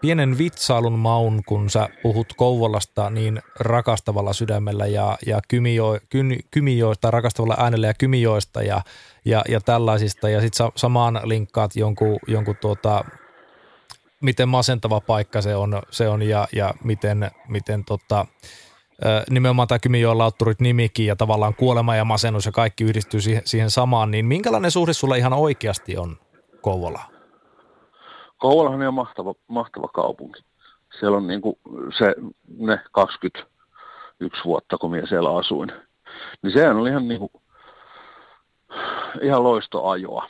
pienen vitsailun maun, kun sä puhut Kouvolasta niin rakastavalla sydämellä ja, ja kymijo, kyn, kymijoista, rakastavalla äänellä ja kymijoista ja, ja, ja tällaisista. Ja sitten sa, samaan linkkaat jonkun, jonkun tuota, miten masentava paikka se on, se on ja, ja miten, miten tota, nimenomaan tämä Kymijoen lautturit nimikin ja tavallaan kuolema ja masennus ja kaikki yhdistyy siihen, siihen samaan, niin minkälainen suhde sulla ihan oikeasti on Kouvolaan? Kouvolahan on mahtava, mahtava kaupunki. Siellä on niin kuin se, ne 21 vuotta, kun minä siellä asuin. Niin sehän oli ihan, niin kuin, ihan loistoajoa,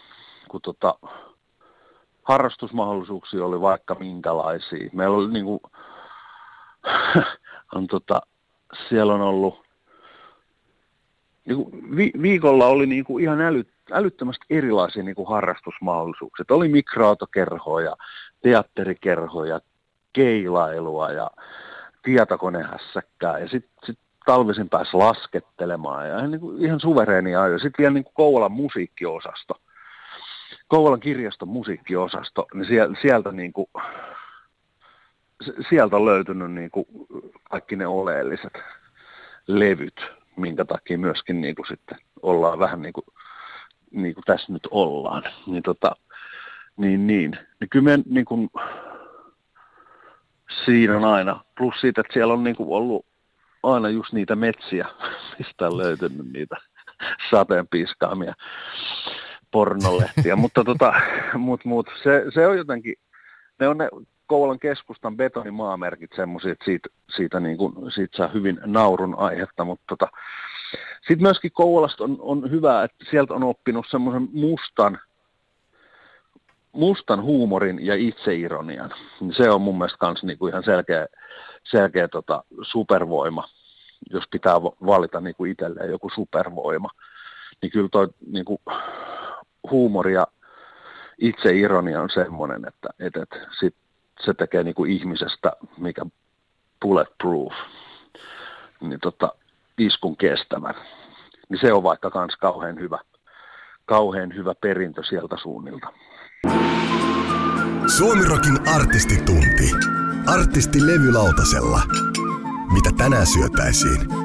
kun tota, harrastusmahdollisuuksia oli vaikka minkälaisia. Meillä oli niin kuin, on tota, siellä on ollut, niin kuin vi, viikolla oli niin kuin ihan äly, älyttömästi erilaisia niin kuin harrastusmahdollisuuksia. Oli mikroautokerhoja, teatterikerhoja, keilailua ja tietokonehässäkkää ja sitten sit talvisin pääsi laskettelemaan ja niin kuin ihan suvereeni ajo. Sitten vielä niin kuin Kouvolan musiikkiosasto, Kouvolan kirjaston musiikkiosasto, niin sieltä, sieltä niin kuin, sieltä on löytynyt niin kuin kaikki ne oleelliset levyt, minkä takia myöskin niin kuin sitten ollaan vähän niin kuin, niin kuin tässä nyt ollaan. Niin, tota, niin, niin. niin kyllä me niin kuin, siinä on aina, plus siitä, että siellä on niin kuin ollut aina just niitä metsiä, mistä on löytynyt niitä sateen piiskaamia pornolehtiä, mutta tota, mut, mut, se, se on jotenkin, ne on ne Kouvolan keskustan betonimaamerkit semmoisia, että siitä, siitä, niin kuin, siitä saa hyvin naurun aihetta, mutta tota, sitten myöskin Kouvolasta on, on hyvä, että sieltä on oppinut semmoisen mustan, mustan huumorin ja itseironian. Se on mun mielestä kans niinku ihan selkeä, selkeä tota supervoima, jos pitää valita niinku itselleen joku supervoima. Niin kyllä toi niinku, huumori ja itseironia on semmoinen, että, että, että sit se tekee niinku ihmisestä, mikä bulletproof, niin tota, iskun kestävän. Niin se on vaikka kans kauhean hyvä, kauhean hyvä perintö sieltä suunnilta. Suomirokin artistitunti. Artisti levylautasella. Mitä tänään syötäisiin?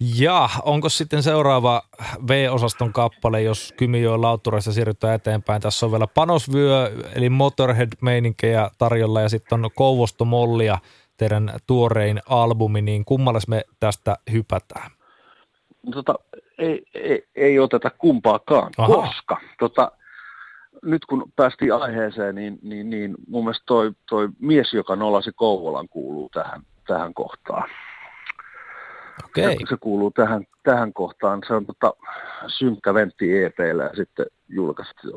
Ja onko sitten seuraava V-osaston kappale, jos Kymijoen lauttureista siirrytään eteenpäin? Tässä on vielä Panosvyö, eli Motorhead-meininkejä tarjolla ja sitten on Kouvosto Mollia, teidän tuorein albumi, niin kummalle me tästä hypätään? Tota, ei, ei, ei oteta kumpaakaan, Aha. koska tota, nyt kun päästiin aiheeseen, niin, niin, niin mun mielestä toi, toi mies, joka nolasi Kouvolan, kuuluu tähän, tähän kohtaan. Okay. Se kuuluu tähän, tähän kohtaan. Se on tota, synkkä Ventti EPllä ja sitten julkaistu,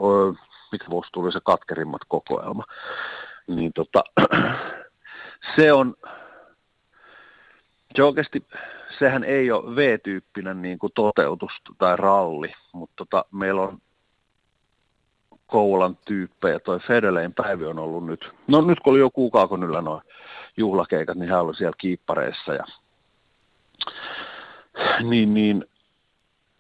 mikä vuosi tuli se katkerimmat kokoelma. Niin tota, se on, se oikeasti, sehän ei ole V-tyyppinen niin kuin toteutus tai ralli, mutta tota, meillä on Koulan tyyppejä. Toi Fedelein päivi on ollut nyt, no nyt kun oli jo kuukaakon noin juhlakeikat, niin hän oli siellä kiippareissa ja niin, niin,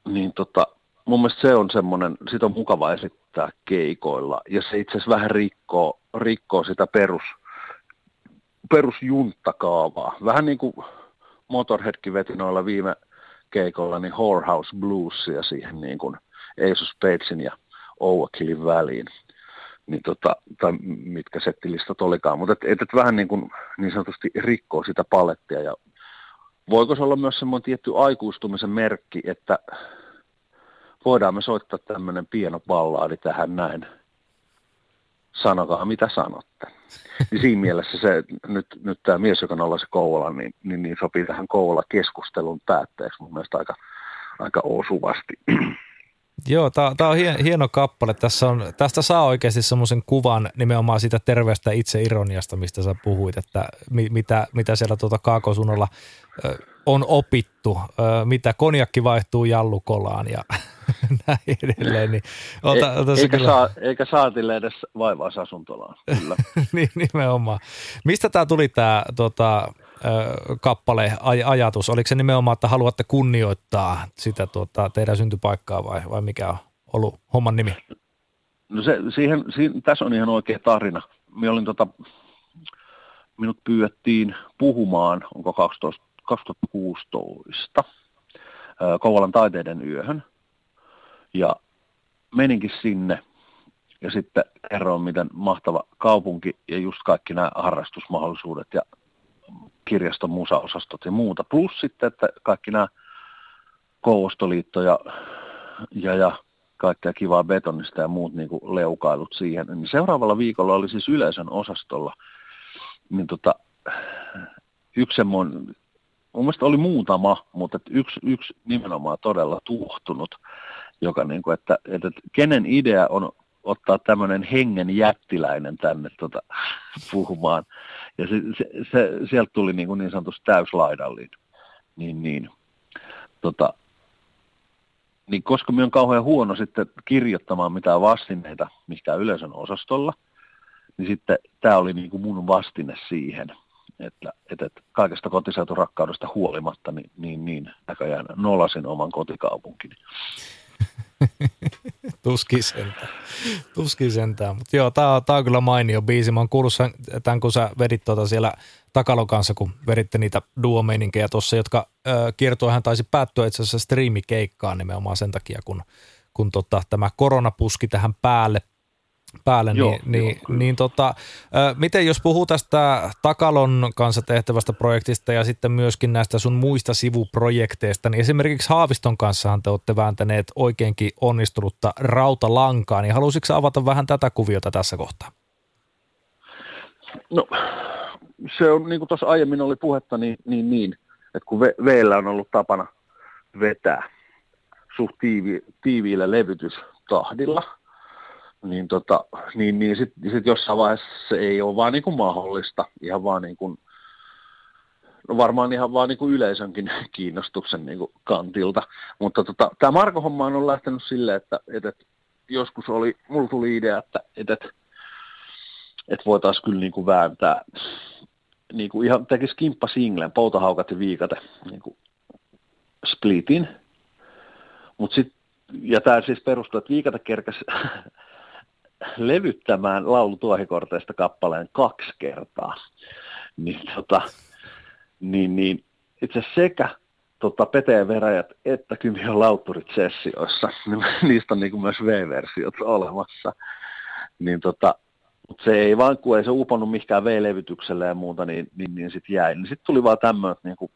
niin tota, mun mielestä se on semmoinen, sitä on mukava esittää keikoilla, ja se itse asiassa vähän rikkoo, rikkoo sitä perus, perusjunttakaavaa. Vähän niin kuin Motorheadkin veti noilla viime keikoilla, niin Whorehouse Bluesia siihen niin kuin Ace Spadesin ja Overkillin väliin. Niin tota, tai mitkä settilistat olikaan, mutta et, et, et vähän niin, kuin, niin sanotusti rikkoo sitä palettia ja voiko se olla myös semmoinen tietty aikuistumisen merkki, että voidaan me soittaa tämmöinen pieno ballaadi tähän näin. Sanokaa mitä sanotte. Niin siinä mielessä se, nyt, nyt tämä mies, joka nollasi Kouvola, niin, niin, niin sopii tähän Kouvola-keskustelun päätteeksi mun mielestä aika, aika osuvasti. Joo, tämä on hieno kappale. Tässä on, tästä saa oikeasti semmoisen kuvan nimenomaan siitä terveestä itseironiasta, mistä sä puhuit, että mi, mitä, mitä siellä tuota kaakosuunnalla on opittu, mitä konjakki vaihtuu jallukolaan ja näin edelleen. Niin ota, ota eikä, kyllä... saa, eikä saatille edes vaivaisi asuntolaan, kyllä. niin, nimenomaan. Mistä tämä tuli tämä tota, kappale aj- ajatus? Oliko se nimenomaan, että haluatte kunnioittaa sitä tuota, teidän syntypaikkaa vai, vai mikä on ollut homman nimi? No se, siihen, siihen, tässä on ihan oikea tarina. Minä olin tota, minut pyydettiin puhumaan, onko 12, 2016, Kouvolan taiteiden yöhön. Ja meninkin sinne ja sitten kerroin, miten mahtava kaupunki ja just kaikki nämä harrastusmahdollisuudet ja kirjaston musaosastot ja muuta. Plus sitten, että kaikki nämä Koustoliitto ja, ja, ja kaikkea kivaa betonista ja muut niin kuin leukailut siihen. Niin seuraavalla viikolla oli siis yleisön osastolla niin tota, yksi semmoinen, mun mielestä oli muutama, mutta yksi, yksi nimenomaan todella tuohtunut, joka niin kuin, että, että, kenen idea on ottaa tämmöinen hengen jättiläinen tänne tota, puhumaan. Ja se, se, se, sieltä tuli niin, kuin niin sanotusti täyslaidallin. Niin, niin. Tota, niin koska minä on kauhean huono sitten kirjoittamaan mitään vastineita mikä yleisön osastolla, niin sitten tämä oli niin kuin mun vastine siihen, että, että, että kaikesta kotiseuturakkaudesta huolimatta, niin, niin, niin näköjään nolasin oman kotikaupunkini. Tuskin sentään. Tuskin sentään. Mutta joo, tämä on, tää on kyllä mainio biisi. Mä oon kuullut sen, tämän, kun sä vedit tuota siellä Takalon kanssa, kun veditte niitä duomeininkejä tuossa, jotka äh, kiertoihan taisi päättyä itse asiassa striimikeikkaan nimenomaan sen takia, kun, kun tota, tämä korona puski tähän päälle päälle, joo, niin, niin, joo, niin tota, miten jos puhuu tästä Takalon kanssa tehtävästä projektista ja sitten myöskin näistä sun muista sivuprojekteista, niin esimerkiksi Haaviston kanssa te olette vääntäneet oikeinkin onnistunutta rautalankaa, niin haluaisitko avata vähän tätä kuviota tässä kohtaa? No se on, niin kuin tuossa aiemmin oli puhetta, niin, niin, niin että kun veellä on ollut tapana vetää suht tiivi, tiiviillä levytystahdilla – niin, tota, niin, niin sitten sit jossain vaiheessa se ei ole vaan niin kuin mahdollista, ihan vaan niin kuin, no varmaan ihan vaan niin kuin yleisönkin kiinnostuksen niin kuin kantilta. Mutta tota, tämä Marko-homma on lähtenyt silleen, että, että, että joskus oli, mulla tuli idea, että, että, että, voitaisiin kyllä niin kuin vääntää, niin kuin ihan tekisi kimppa singlen, poutahaukat ja viikate, niin kuin splitin. Mut sit, ja tämä siis perustuu, että viikate kerkäsi levyttämään laulutuohikorteista kappaleen kaksi kertaa. Niin, tota, niin, niin itse sekä tota, Peteen veräjät että Kymiön lautturit sessioissa, niin niistä on niin myös V-versiot olemassa. Niin tota, mutta se ei vaan, kun ei se uponnut mihinkään V-levytykselle ja muuta, niin, niin, niin sitten jäi. Niin sitten tuli vaan tämmöinen, niin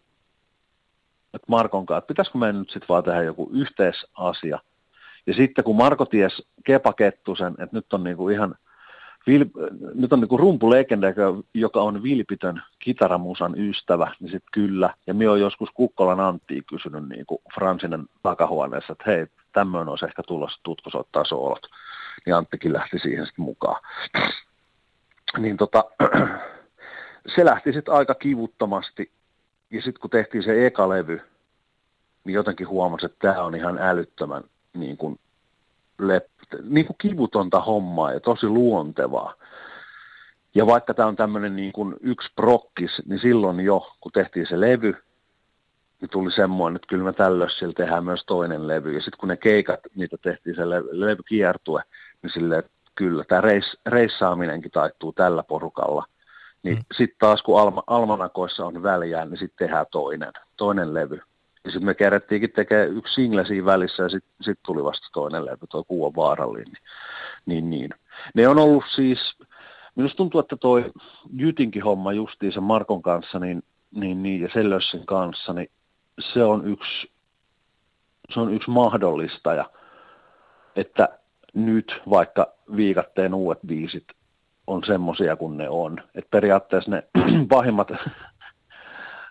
että Markon kanssa, että pitäisikö meidän nyt sitten vaan tehdä joku yhteisasia, ja sitten kun Marko ties Kepa Kettusen, että nyt on niinku ihan vil, nyt on niinku rumpulegenda, joka on vilpitön kitaramusan ystävä, niin sitten kyllä. Ja minä olen joskus Kukkolan Anttiin kysynyt niinku Fransinen takahuoneessa, että hei, tämmöinen olisi ehkä tulossa, tutko soittaa soolot. Niin Anttikin lähti siihen sitten mukaan. niin tota, se lähti sitten aika kivuttomasti. Ja sitten kun tehtiin se eka levy, niin jotenkin huomasi, että tämä on ihan älyttömän niin kuin, lep, niin kuin kivutonta hommaa ja tosi luontevaa. Ja vaikka tämä on tämmöinen niin kuin yksi prokkis, niin silloin jo, kun tehtiin se levy, niin tuli semmoinen, että kyllä me tällöin tehdään myös toinen levy. Ja sitten kun ne keikat, niitä tehtiin se levy, levy kiertue, niin silleen, että kyllä, tämä reis, reissaaminenkin taittuu tällä porukalla. Niin mm. sitten taas kun alma, almanakoissa on väliä, niin sitten tehdään toinen, toinen levy. Ja sitten me kerättiinkin tekemään yksi single siinä välissä ja sitten sit tuli vasta toinen levy, tuo Kuva vaarallinen. Niin, niin, niin. Ne on ollut siis, minusta tuntuu, että toi Jytinkin homma justiin sen Markon kanssa niin, niin, niin, ja Sellössin kanssa, niin se on yksi, se on yksi mahdollistaja, että nyt vaikka viikatteen uudet biisit on semmoisia kuin ne on. Että periaatteessa ne pahimmat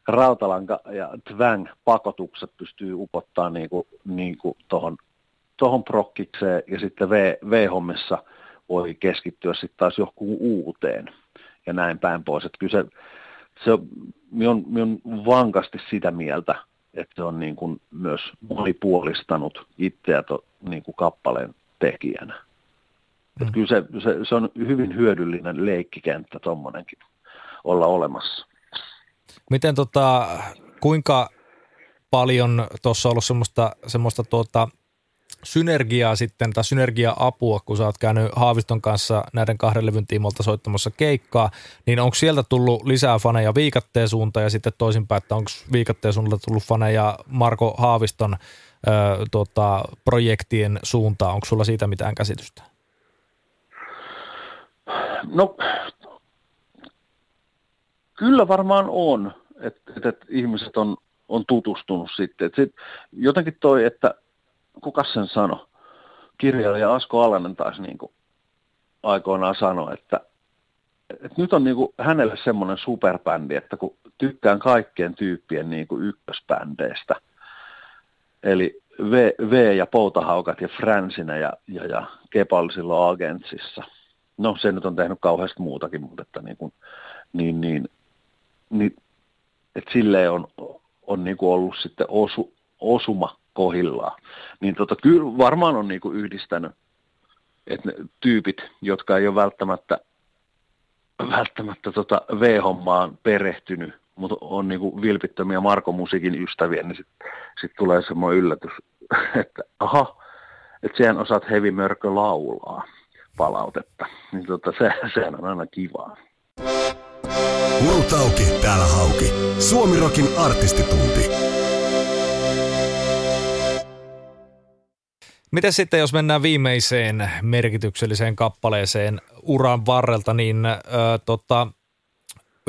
rautalanka ja twang-pakotukset pystyy upottaa niin kuin, niin kuin tohon, tohon prokkikseen ja sitten V-hommissa voi keskittyä sitten taas johonkin uuteen ja näin päin pois. Että kyllä se, se on, minä on vankasti sitä mieltä, että se on niin kuin myös monipuolistanut itseä to, niin kuin kappaleen tekijänä. Mm. Että kyllä se, se, se on hyvin hyödyllinen leikkikenttä tuommoinenkin olla olemassa. Miten tota, kuinka paljon tuossa on ollut semmoista, semmoista tuota, synergiaa sitten, tai synergia-apua, kun sä oot käynyt Haaviston kanssa näiden kahden levyn tiimolta soittamassa keikkaa, niin onko sieltä tullut lisää faneja viikatteen suuntaan ja sitten toisinpäin, että onko viikatteen suunnalta tullut faneja Marko Haaviston ö, tota, projektien suuntaan, onko sulla siitä mitään käsitystä? No, kyllä varmaan on, että, että, ihmiset on, on tutustunut sitten. Että sit jotenkin toi, että kuka sen sanoi, kirjailija Asko Alanen taas niin kuin aikoinaan sanoi, että, että nyt on niin kuin hänelle semmoinen superbändi, että kun tykkään kaikkien tyyppien niin kuin ykkösbändeistä, eli V, v ja Poutahaukat ja Fransinä ja, ja, ja Kepal silloin Agentsissa. No se nyt on tehnyt kauheasti muutakin, mutta että niin, kuin, niin, niin, niin että silleen on, on niin kuin ollut sitten osu, osuma kohillaan. Niin tota, kyllä varmaan on niin kuin yhdistänyt, että ne tyypit, jotka ei ole välttämättä, välttämättä tota V-hommaan perehtynyt, mutta on niin kuin vilpittömiä Marko Musiikin ystäviä, niin sitten sit tulee semmoinen yllätys, että aha, että sehän osaat Heavy Mörkö laulaa palautetta. Niin tota, se, sehän on aina kivaa. Urutauki, täällä hauki. Suomirokin artistitunti. Miten sitten, jos mennään viimeiseen merkitykselliseen kappaleeseen uran varrelta, niin ö, tota,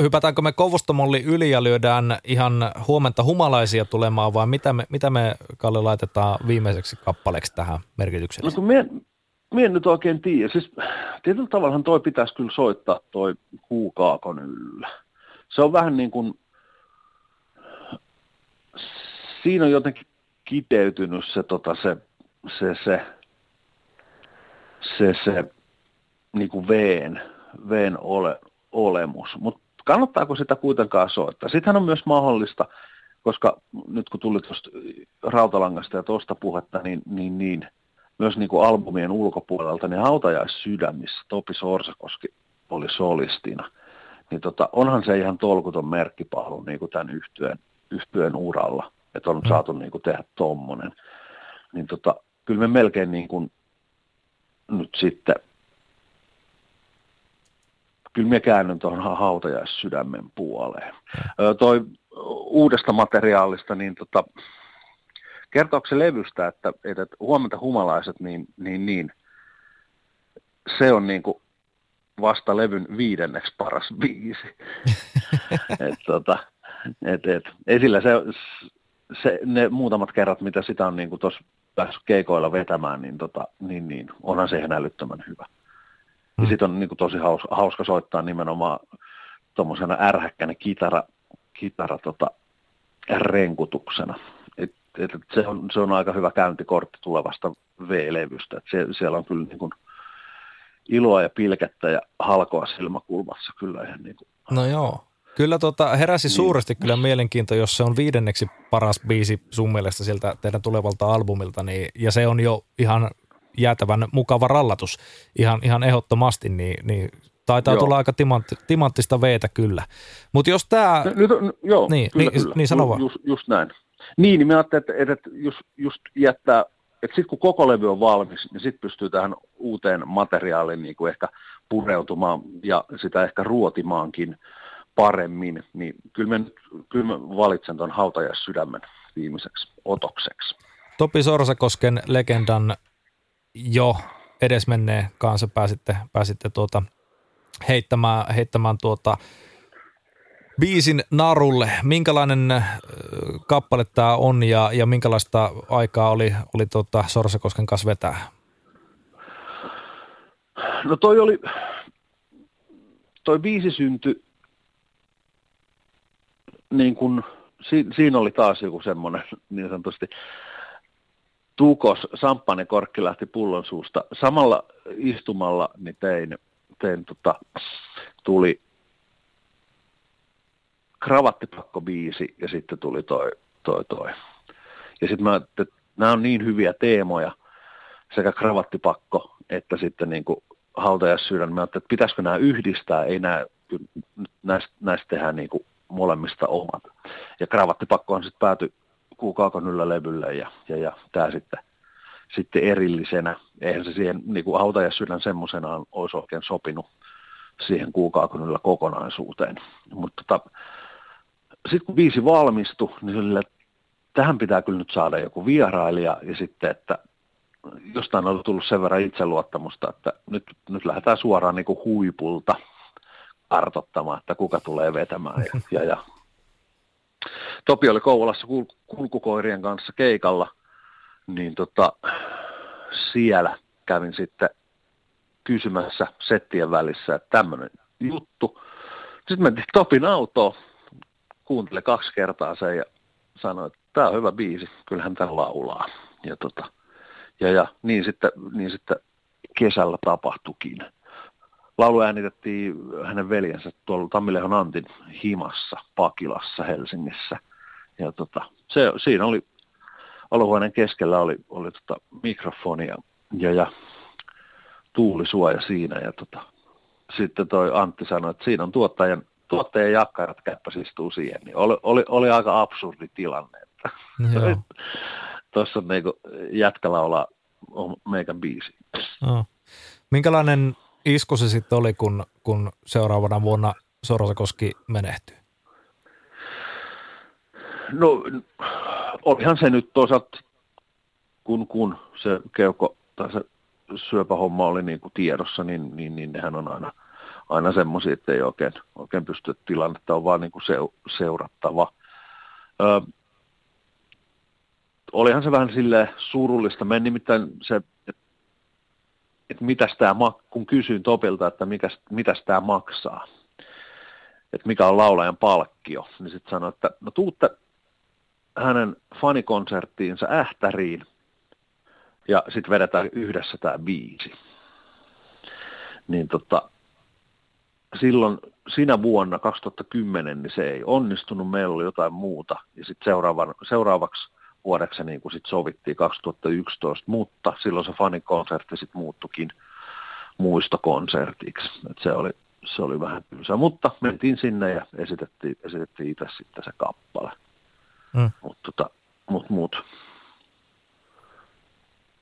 hypätäänkö me Kovustomolli yli ja lyödään ihan huomenta humalaisia tulemaan, vai mitä me, mitä me Kalle laitetaan viimeiseksi kappaleeksi tähän merkitykseen? No kun mie, mie nyt oikein tiedä. Siis tietyllä tavallahan toi pitäisi kyllä soittaa toi huukaakon yllä. Se on vähän niin kuin, siinä on jotenkin kiteytynyt se, tota, se, se, se, se, se niin kuin veen, veen ole, olemus. Mutta kannattaako sitä kuitenkaan soittaa? Sittenhän on myös mahdollista, koska nyt kun tuli tuosta rautalangasta ja tuosta puhetta, niin, niin, niin myös niin kuin albumien ulkopuolelta, niin hautajaissydämissä Topi Sorsakoski oli solistina. Niin tota, onhan se ihan tolkuton merkkipaalu niin kuin tämän yhtyeen, yhtyeen uralla, että on mm. saatu niin kuin tehdä tommonen. Niin tota, kyllä me melkein niin kuin nyt sitten kyllä minä käännyn tuohon hautajaissydämen puoleen. Ö, toi uudesta materiaalista, niin tota, kertooko se levystä, että, että huomenta humalaiset, niin, niin, niin se on niin kuin vasta levyn viidenneksi paras biisi. et, tota, et, et, esillä se, se, ne muutamat kerrat, mitä sitä on niin tuossa päässyt keikoilla vetämään, niin, tota, niin, niin onhan se ihan älyttömän hyvä. Mm. Ja sitten on niin kuin, tosi hauska, hauska soittaa nimenomaan tuommoisena ärhäkkänä kitara, kitara tota, renkutuksena. Et, se, on, se on aika hyvä käyntikortti tulevasta V-levystä. Se, siellä on kyllä niin kuin, iloa ja pilkettä ja halkoa silmäkulmassa kyllä ihan niin kuin. No joo. Kyllä tota, heräsi niin. suuresti kyllä mielenkiinto, jos se on viidenneksi paras biisi sun mielestä sieltä teidän tulevalta albumilta, niin, ja se on jo ihan jäätävän mukava rallatus ihan, ihan ehdottomasti, niin, niin taitaa joo. tulla aika timantti, timanttista veetä kyllä. Mutta jos tämä... Nyt, joo, niin, kyllä, niin, kyllä. niin sano vaan. Just, just näin. Niin, niin mä ajattelin, että, että just, just jättää, että sitten kun koko levy on valmis, niin sitten pystyy tähän uuteen materiaaliin niin kuin ehkä pureutumaan ja sitä ehkä ruotimaankin paremmin, niin kyllä mä, kyllä mä valitsen tuon hautajaissydämen viimeiseksi otokseksi. Topi Sorsakosken legendan jo edesmenneen kanssa pääsitte, pääsitte tuota heittämään, heittämään tuota biisin narulle. Minkälainen kappale tämä on ja, ja minkälaista aikaa oli, oli tuota Sorsakosken kanssa vetää? No toi oli, toi biisi syntyi niin kuin, siinä oli taas joku semmoinen niin sanotusti tukos, samppanekorkki lähti pullon suusta. Samalla istumalla niin tein, tein tota, tuli kravattipakko biisi ja sitten tuli toi, toi, toi. Ja sitten mä että nämä on niin hyviä teemoja, sekä kravattipakko että sitten niin kuin hautajassydän. Mä että pitäisikö nämä yhdistää, ei nämä, näistä, näistä tehdään niin kuin molemmista omat. Ja kravattipakkohan sitten päätyi kuukaakon levylle ja, ja, ja tämä sitten, sitten erillisenä. Eihän se siihen niin kuin hautajassydän semmoisenaan olisi oikein sopinut siihen kuukaakon kokonaisuuteen. Mutta tota, sitten kun viisi valmistui, niin sille, tähän pitää kyllä nyt saada joku vierailija ja sitten, että jostain oli tullut sen verran itseluottamusta, että nyt, nyt lähdetään suoraan niin kuin huipulta kartottamaan, että kuka tulee vetämään. Ja, ja, ja. Topi oli Kouvolassa kul- kulkukoirien kanssa keikalla, niin tota, siellä kävin sitten kysymässä settien välissä, että tämmöinen juttu. Sitten mentiin Topin autoon, kuuntele kaksi kertaa sen ja sanoi, että tämä on hyvä biisi, kyllähän tämä laulaa. Ja, tota, ja, ja niin, sitten, niin sitten kesällä tapahtukin. Laulu äänitettiin hänen veljensä tuolla Tammilehon Antin himassa Pakilassa Helsingissä. Ja tota, se, siinä oli olohuoneen keskellä oli, oli tota mikrofoni ja, ja, ja tuulisuoja siinä. Ja tota, sitten toi Antti sanoi, että siinä on tuottajan, tuottajan jakkarat käppäs istuu siihen. Niin oli, oli, oli aika absurdi tilanne. Tuossa on niinku jätkä laulaa on meikän biisi. No. Minkälainen isku se sitten oli, kun, kun seuraavana vuonna Sorosakoski menehtyy? No olihan se nyt toisaalta, kun, kun se keuko tai se syöpähomma oli niin kuin tiedossa, niin, niin, niin nehän on aina, aina semmoisia, että ei oikein, oikein pysty tilannetta, on vaan niin kuin seurattava. Ö, olihan se vähän sille surullista. Men nimittäin se, että et mitäs tämä, kun kysyin Topilta, että mikäs, mitäs tämä maksaa, että mikä on laulajan palkkio, niin sitten sanoi, että no tuutte hänen fanikonserttiinsa Ähtäriin ja sitten vedetään yhdessä tämä biisi. Niin tota, silloin sinä vuonna 2010 niin se ei onnistunut, meillä oli jotain muuta ja sitten seuraavaksi vuodeksi niin kuin sit sovittiin 2011, mutta silloin se fanikonsertti sitten muuttukin muistokonsertiksi. Et se, oli, se oli vähän tylsä, mutta mentiin sinne ja esitettiin, esitettiin itse sitten se kappale. Mm. Mutta tota, mut, mut.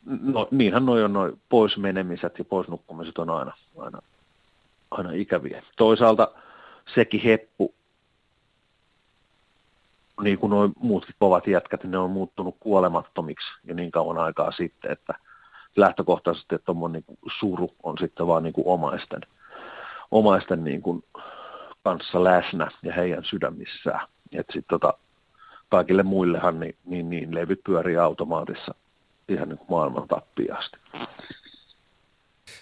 No, niinhän noin on noin pois menemiset ja pois nukkumiset on aina, aina, aina ikäviä. Toisaalta sekin heppu niin kuin nuo muutkin kovat jätkät, niin ne on muuttunut kuolemattomiksi jo niin kauan aikaa sitten, että lähtökohtaisesti, että tuommoinen niin suru on sitten vaan niin kuin omaisten, omaisten niin kuin kanssa läsnä ja heidän sydämissään. Että sitten tota, kaikille muillehan niin, niin, niin levyt pyörii automaatissa ihan niin kuin maailman tappiasti.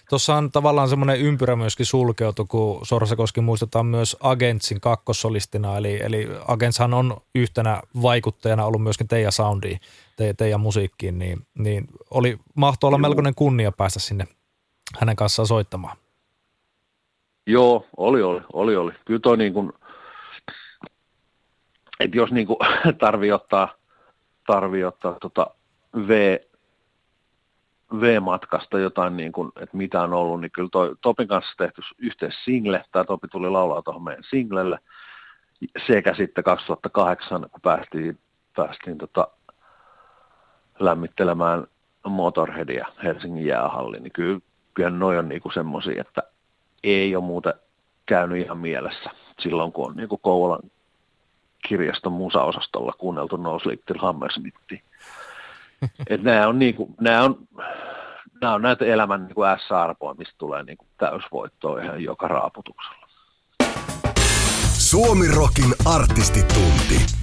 Tuossa on tavallaan semmoinen ympyrä myöskin sulkeutu, kun Sorsakoski muistetaan myös Agentsin kakkosolistina, eli, eli Agentshan on yhtenä vaikuttajana ollut myöskin teidän soundiin, te, teidän musiikkiin, niin, niin oli, mahtoi olla melkoinen kunnia päästä sinne hänen kanssaan soittamaan. Joo, oli, oli, oli, oli. Kyllä toi niin kuin, että jos niin kuin tarvii ottaa, tarvii ottaa tota V, V-matkasta jotain, niin kuin, että mitä on ollut, niin kyllä toi Topin kanssa tehty yhteis single, tai Topi tuli laulaa tuohon meidän singlelle, sekä sitten 2008, kun päästiin, päästiin tota, lämmittelemään Motorheadia Helsingin jäähalliin, niin kyllä, kyllä noi on niinku semmoisia, että ei ole muuten käynyt ihan mielessä silloin, kun on niinku Kouvolan kirjaston musaosastolla kuunneltu No Sleep Till Hammersmithia. Et nämä on, niinku, nämä on, nämä on näitä elämän niinku S-arpoa, mistä tulee niinku täysvoittoa ihan joka raaputuksella. Suomi Rokin artistitunti.